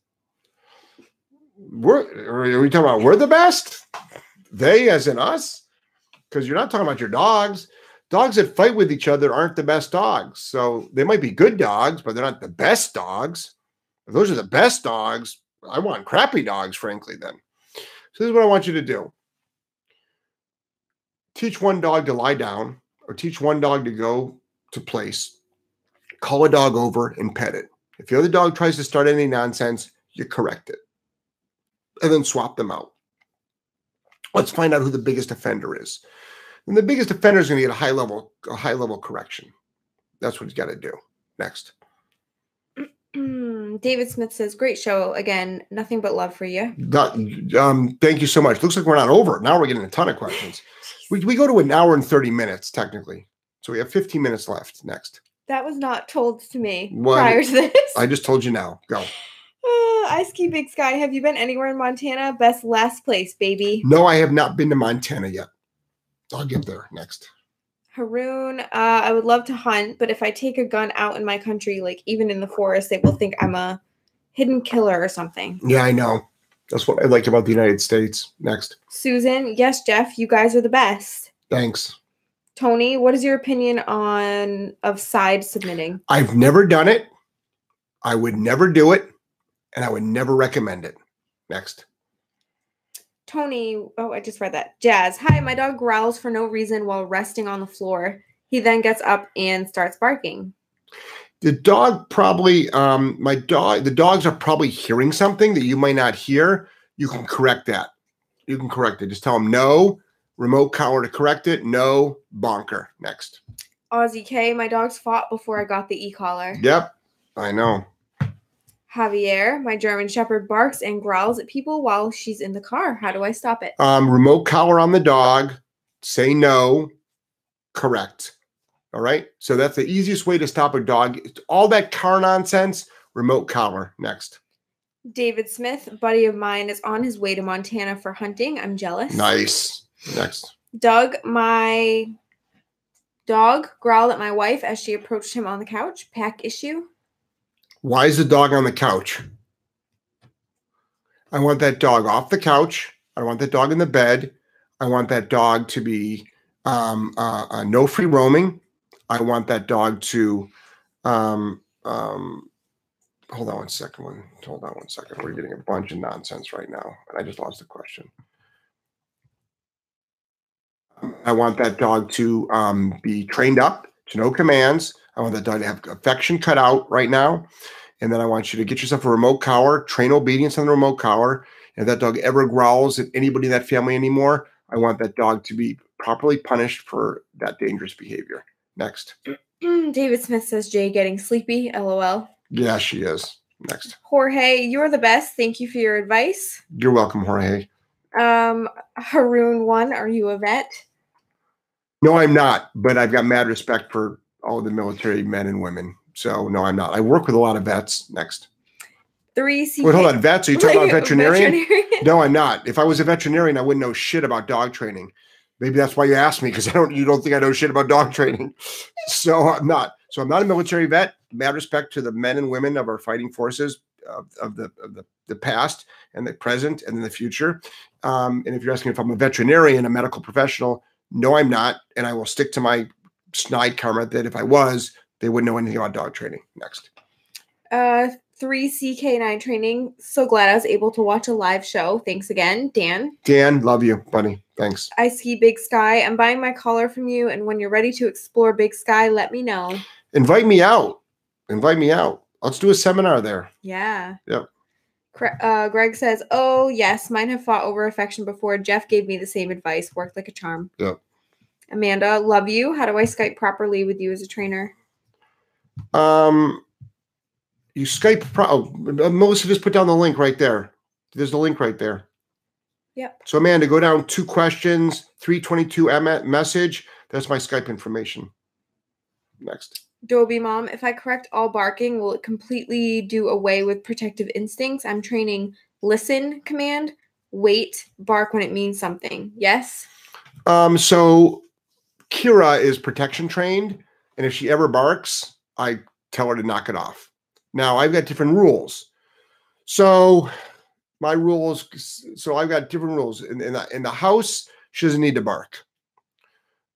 We're are we talking about we're the best? They as in us? Because you're not talking about your dogs. Dogs that fight with each other aren't the best dogs. So they might be good dogs, but they're not the best dogs. If those are the best dogs, I want crappy dogs, frankly, then. So this is what I want you to do. Teach one dog to lie down or teach one dog to go to place. Call a dog over and pet it. If the other dog tries to start any nonsense, you correct it. And then swap them out. Let's find out who the biggest offender is. And the biggest offender is going to get a high level, a high level correction. That's what he's got to do. Next. [clears throat] David Smith says, Great show. Again, nothing but love for you. Um, thank you so much. Looks like we're not over. Now we're getting a ton of questions. We, we go to an hour and 30 minutes, technically. So we have 15 minutes left. Next. That was not told to me What? prior to this. I just told you now. Go. [laughs] Uh, Ice Ski Big Sky. Have you been anywhere in Montana? Best last place, baby. No, I have not been to Montana yet. I'll get there next. Haroon, uh, I would love to hunt, but if I take a gun out in my country, like even in the forest, they will think I'm a hidden killer or something. Yeah, I know. That's what I like about the United States. Next. Susan, yes, Jeff, you guys are the best. Thanks. Tony, what is your opinion on of side submitting? I've never done it. I would never do it. And I would never recommend it. Next. Tony, oh, I just read that. Jazz, hi, my dog growls for no reason while resting on the floor. He then gets up and starts barking. The dog probably, um, my dog, the dogs are probably hearing something that you might not hear. You can correct that. You can correct it. Just tell them no, remote collar to correct it. No, bonker. Next. Aussie K, my dogs fought before I got the e-collar. Yep. I know. Javier, my German Shepherd barks and growls at people while she's in the car. How do I stop it? Um, remote collar on the dog. Say no. Correct. All right. So that's the easiest way to stop a dog. All that car nonsense. Remote collar. Next. David Smith, buddy of mine, is on his way to Montana for hunting. I'm jealous. Nice. Next. Doug, my dog, growled at my wife as she approached him on the couch. Pack issue. Why is the dog on the couch? I want that dog off the couch. I want that dog in the bed. I want that dog to be um, uh, uh, no free roaming. I want that dog to. Um, um, hold on one second. One, hold on one second. We're getting a bunch of nonsense right now, and I just lost the question. I want that dog to um, be trained up to know commands. I want that dog to have affection cut out right now. And then I want you to get yourself a remote collar, train obedience on the remote collar. And if that dog ever growls at anybody in that family anymore, I want that dog to be properly punished for that dangerous behavior. Next. [clears throat] David Smith says Jay getting sleepy. LOL. Yeah, she is. Next. Jorge, you're the best. Thank you for your advice. You're welcome, Jorge. Um, Haroon one, are you a vet? No, I'm not, but I've got mad respect for all the military men and women. So no, I'm not. I work with a lot of vets. Next. Three CK. Wait, hold on. Vets? Are you talking [laughs] Like about veterinarian? veterinarian? No, I'm not. If I was a veterinarian, I wouldn't know shit about dog training. Maybe that's why you asked me because I don't. You don't think I know shit about dog training, [laughs] so I'm not. So I'm not a military vet. Mad respect to the men and women of our fighting forces of, of the of the, the past and the present and in the future. Um, and if you're asking if I'm a veterinarian, a medical professional, no, I'm not. And I will stick to my snide comment that if I was, they wouldn't know anything about dog training. Next. Uh, three CK9 training. So glad I was able to watch a live show. Thanks again, Dan. Dan, love you, buddy. Thanks. I ski Big Sky. I'm buying my collar from you, and when you're ready to explore Big Sky, let me know. Invite me out. Invite me out. Let's do a seminar there. Yeah. Yep. Uh, Greg says, "Oh yes, mine have fought over affection before. Jeff gave me the same advice. Worked like a charm." Yep. Amanda, love you. How do I Skype properly with you as a trainer? Um, you Skype. Pro- oh, uh, Melissa just put down the link right there. There's the link right there. Yep. So Amanda, go down two questions, three twenty-two M- message. That's my Skype information. Next. Dobie mom, if I correct all barking, will it completely do away with protective instincts? I'm training listen command, wait, bark when it means something. Yes. Um, so Kira is protection trained, and if she ever barks, I tell her to knock it off. Now I've got different rules. So my rules, so I've got different rules. In, in, the, in the house, she doesn't need to bark.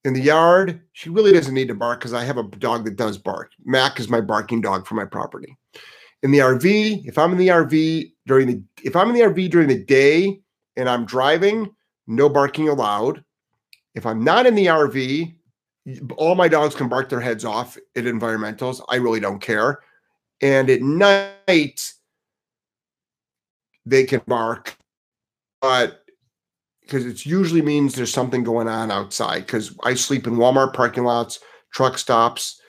In the yard, she really doesn't need to bark because I have a dog that does bark. Mac is my barking dog for my property. In the RV, if I'm in the RV during the if I'm in the RV during the day and I'm driving, no barking allowed. If I'm not in the RV, all my dogs can bark their heads off at environmentals. I really don't care. And at night, they can bark, but because it usually means there's something going on outside. Because I sleep in Walmart parking lots, truck stops,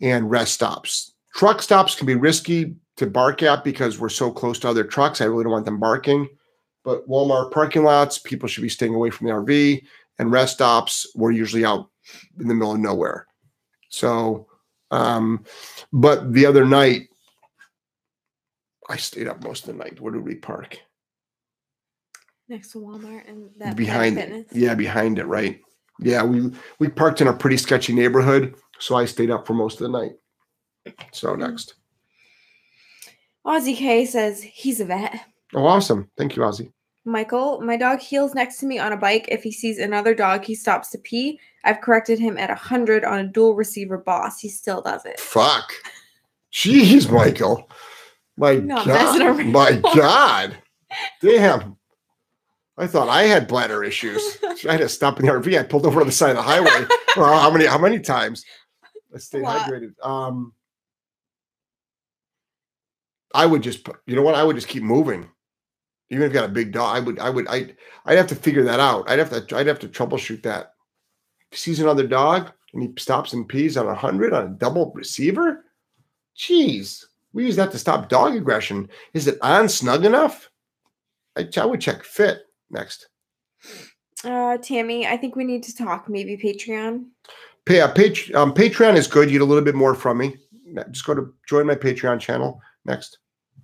and rest stops. Truck stops can be risky to bark at because we're so close to other trucks. I really don't want them barking. But Walmart parking lots, people should be staying away from the RV. And rest stops, we're usually out in the middle of nowhere. So Um, but the other night, I stayed up most of the night. Where did we park? Next to Walmart and that behind it. Fitness. Yeah, behind it, right? Yeah, we we parked in a pretty sketchy neighborhood, so I stayed up for most of the night. So mm-hmm. next. Ozzy K says he's a vet. Oh, awesome! Thank you, Ozzy. Michael, my dog heels next to me on a bike. If he sees another dog, he stops to pee. I've corrected him at 100 on a dual receiver boss. He still does it. Fuck. Jeez, Michael. My God. My God. Damn. I thought I had bladder issues. [laughs] I had to stop in the RV. I pulled over on the side of the highway. well, how many how many times? I [laughs] stayed hydrated. Um I would just you know what? I would just keep moving. Even if you got a big dog, I would I would I I'd have to figure that out. I'd have to I'd have to troubleshoot that. If he sees another dog and he stops and pees on a hundred on a double receiver, jeez, we use that to stop dog aggression. Is it on snug enough? I, I would check fit next. Uh, Tammy, I think we need to talk. Maybe Patreon. Pay, uh, Pat- um, Patreon is good. You get a little bit more from me. Just go to join my Patreon channel next.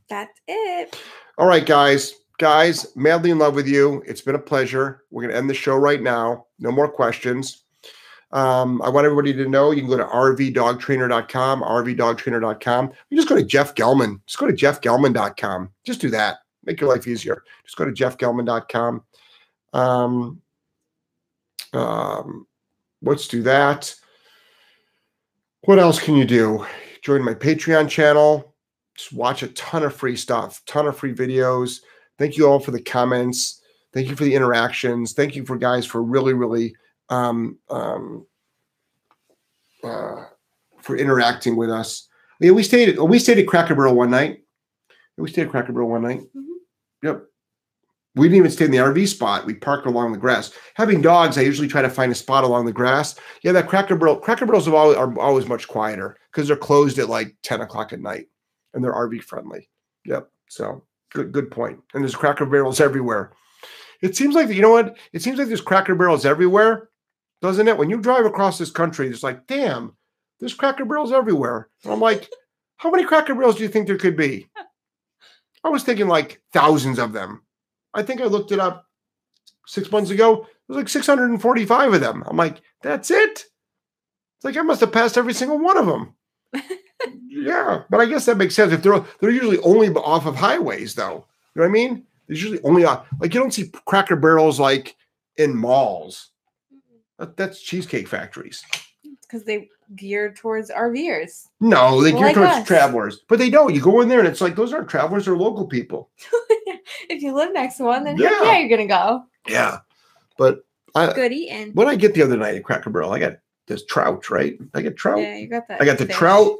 That's it. All right, guys. Guys, madly in love with you. It's been a pleasure. We're going to end the show right now. No more questions. Um, I want everybody to know you can go to rvdogtrainer.com, rvdogtrainer.com. You just go to Jeff Gellman. Just go to jeffgellman.com. Just do that. Make your life easier. Just go to jeffgellman.com. Um, um, let's do that. What else can you do? Join my Patreon channel. Just watch a ton of free stuff, ton of free videos. Thank you all for the comments. Thank you for the interactions. Thank you for guys for really, really um, um, uh, for interacting with us. Yeah, we stayed at we stayed at Cracker Barrel one night. We stayed at Cracker Barrel one night. Mhm. Yep. We didn't even stay in the RV spot. We parked along the grass. Having dogs, I usually try to find a spot along the grass. Yeah, that Cracker Barrel, Cracker Barrels are always, are always much quieter because they're closed at like 10 o'clock at night and they're RV friendly. Yep. So good, good point. And there's Cracker Barrels everywhere. It seems like, you know what? It seems like there's Cracker Barrels everywhere, doesn't it? When you drive across this country, it's like, damn, there's Cracker Barrels everywhere. And I'm like, how many Cracker Barrels do you think there could be? I was thinking like thousands of them. I think I looked it up six months ago. There's like 645 of them. I'm like, that's it. It's like I must have passed every single one of them. [laughs] yeah, but I guess that makes sense. If they're they're usually only off of highways, though. You know what I mean? There's usually only off, like you don't see Cracker Barrels like in malls. That, that's cheesecake factories. because they geared towards RVers. No, they gear Like towards us. travelers, but they don't. You go in there and it's like those aren't travelers; they're local people. [laughs] if you live next to one, then yeah, Yeah. you're gonna go. Yeah, but I, Good eating. what I get the other night at Cracker Barrel? I got this trout, right? I get trout. Yeah, you got that. I got the fish. trout.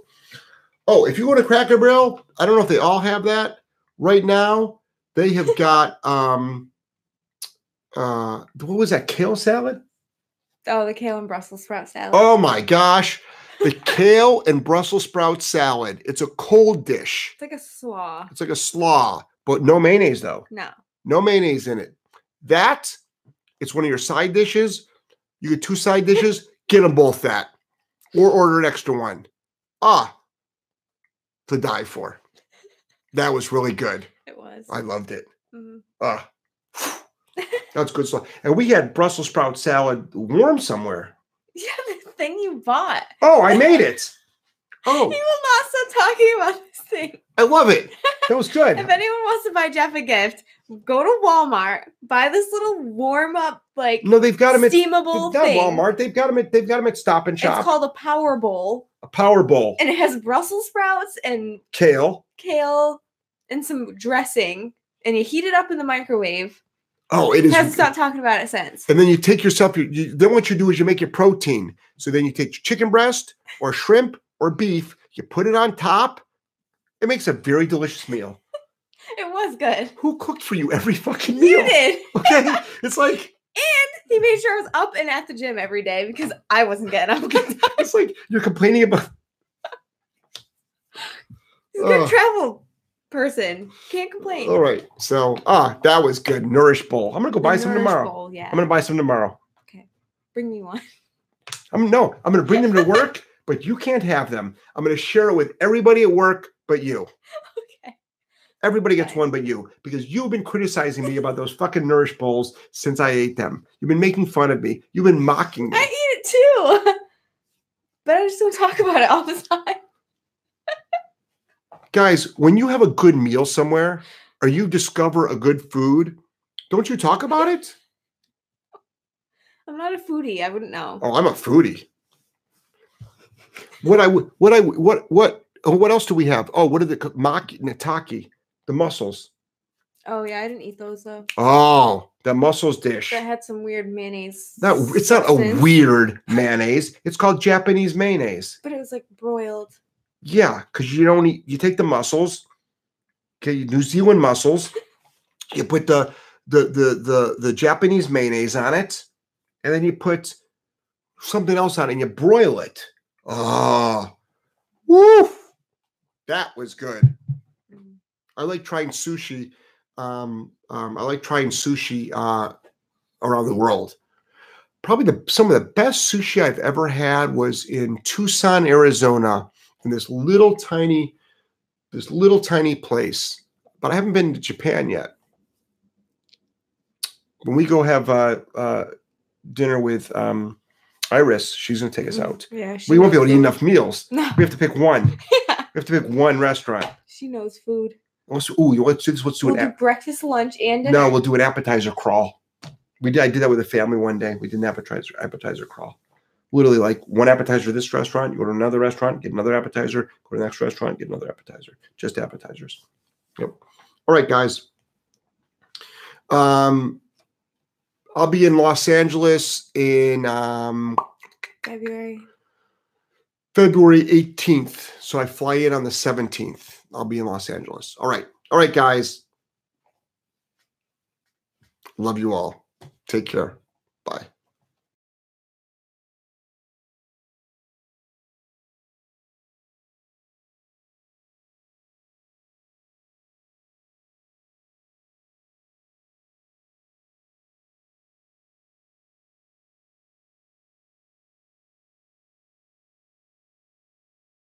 Oh, if you go to Cracker Barrel, I don't know if they all have that right now. They have got um uh what was that kale salad? Oh, the kale and Brussels sprout salad. Oh my gosh. The [laughs] kale and Brussels sprout salad. It's a cold dish. It's like a slaw. It's like a slaw, but no mayonnaise though. No. No mayonnaise in it. That it's one of your side dishes. You get two side dishes, [laughs] get them both that. Or order an extra one. Ah, to die for. That was really good. It was. I loved it. Mhm. Ah, that's good stuff. And we had Brussels sprout salad warm somewhere. [laughs] Yeah, the thing you bought. Oh, I [laughs] made it. Oh, You will not stop talking about this thing. I love it. [laughs] That was good. If anyone wants to buy Jeff a gift, go to Walmart, buy this little warm up, like No, they've got them at steamable not thing. Walmart. They've got them at they've got them at Stop and Shop. It's called a Power Bowl, a Power Bowl, and it has Brussels sprouts and kale. kale and some dressing, and you heat it up in the microwave. Oh, it is. Hasn't stopped talking about it since. And then you take yourself. You, you, then what you do is you make your protein. So then you take chicken breast or shrimp or beef. You put it on top. It makes a very delicious meal. [laughs] It was good. Who cooked for you every fucking meal? You did. [laughs] Okay, [laughs] it's like And He made sure I was up and at the gym every day because I wasn't getting up. He's it's like you're complaining about. a good Ugh. travel person. Can't complain. All right, so ah, that was good. Nourish bowl. I'm gonna go buy some tomorrow. Bowl, yeah. I'm gonna buy some tomorrow. Okay. Bring me one. I'm no. I'm gonna bring them to work [laughs] but you can't have them. I'm to share it with everybody at work but you. Okay. Everybody gets Okay. one but you because you've been criticizing me about those fucking Nourish bowls since I ate them. You've been making fun of me. You've been mocking me. I eat it too. [laughs] but I just don't talk about it all the time. Guys, when you have a good meal somewhere or you discover a good food, don't you talk about it? I'm not a foodie. I wouldn't know. Oh, I'm a foodie. What I would, what I would- what what oh, what else do we have? Oh, what are the maki nataki, the mussels? Oh yeah, I didn't eat those though. Oh, the mussels dish. That had some weird mayonnaise. That it's not a weird mayonnaise. It's called Japanese mayonnaise. But it was like broiled. Yeah, because you don't eat. You take the mussels, okay, New Zealand mussels. You put the the the the the Japanese mayonnaise on it, and then you put something else on it, and you broil it. Oh, woo! That was good. I like trying sushi. Um, um, I like trying sushi uh, around the world. Probably the some of the best sushi I've ever had was in Tucson, Arizona, in this little tiny, this little tiny place. But I haven't been to Japan yet. When we go have uh, uh, dinner with um, Iris, she's going to take us Mm, out. Yeah. We won't be able to eat enough meals. No. We have to pick one. Yeah. [laughs] We have to pick one restaurant. She knows food. Let's, ooh, let's do this. Let's do We'll an do app. breakfast, lunch, and dinner. No, we'll do an appetizer crawl. We did. I did that with a family one day. We did an appetizer appetizer crawl. Literally, like one appetizer at this restaurant. You go to another restaurant, get another appetizer. Go to the next restaurant, get another appetizer. Just appetizers. Yep. All right, guys. Um, I'll be in Los Angeles in um, February. February 18th. So I fly in on the 17th. I'll be in Los Angeles. All right. All right, guys. Love you all. Take care.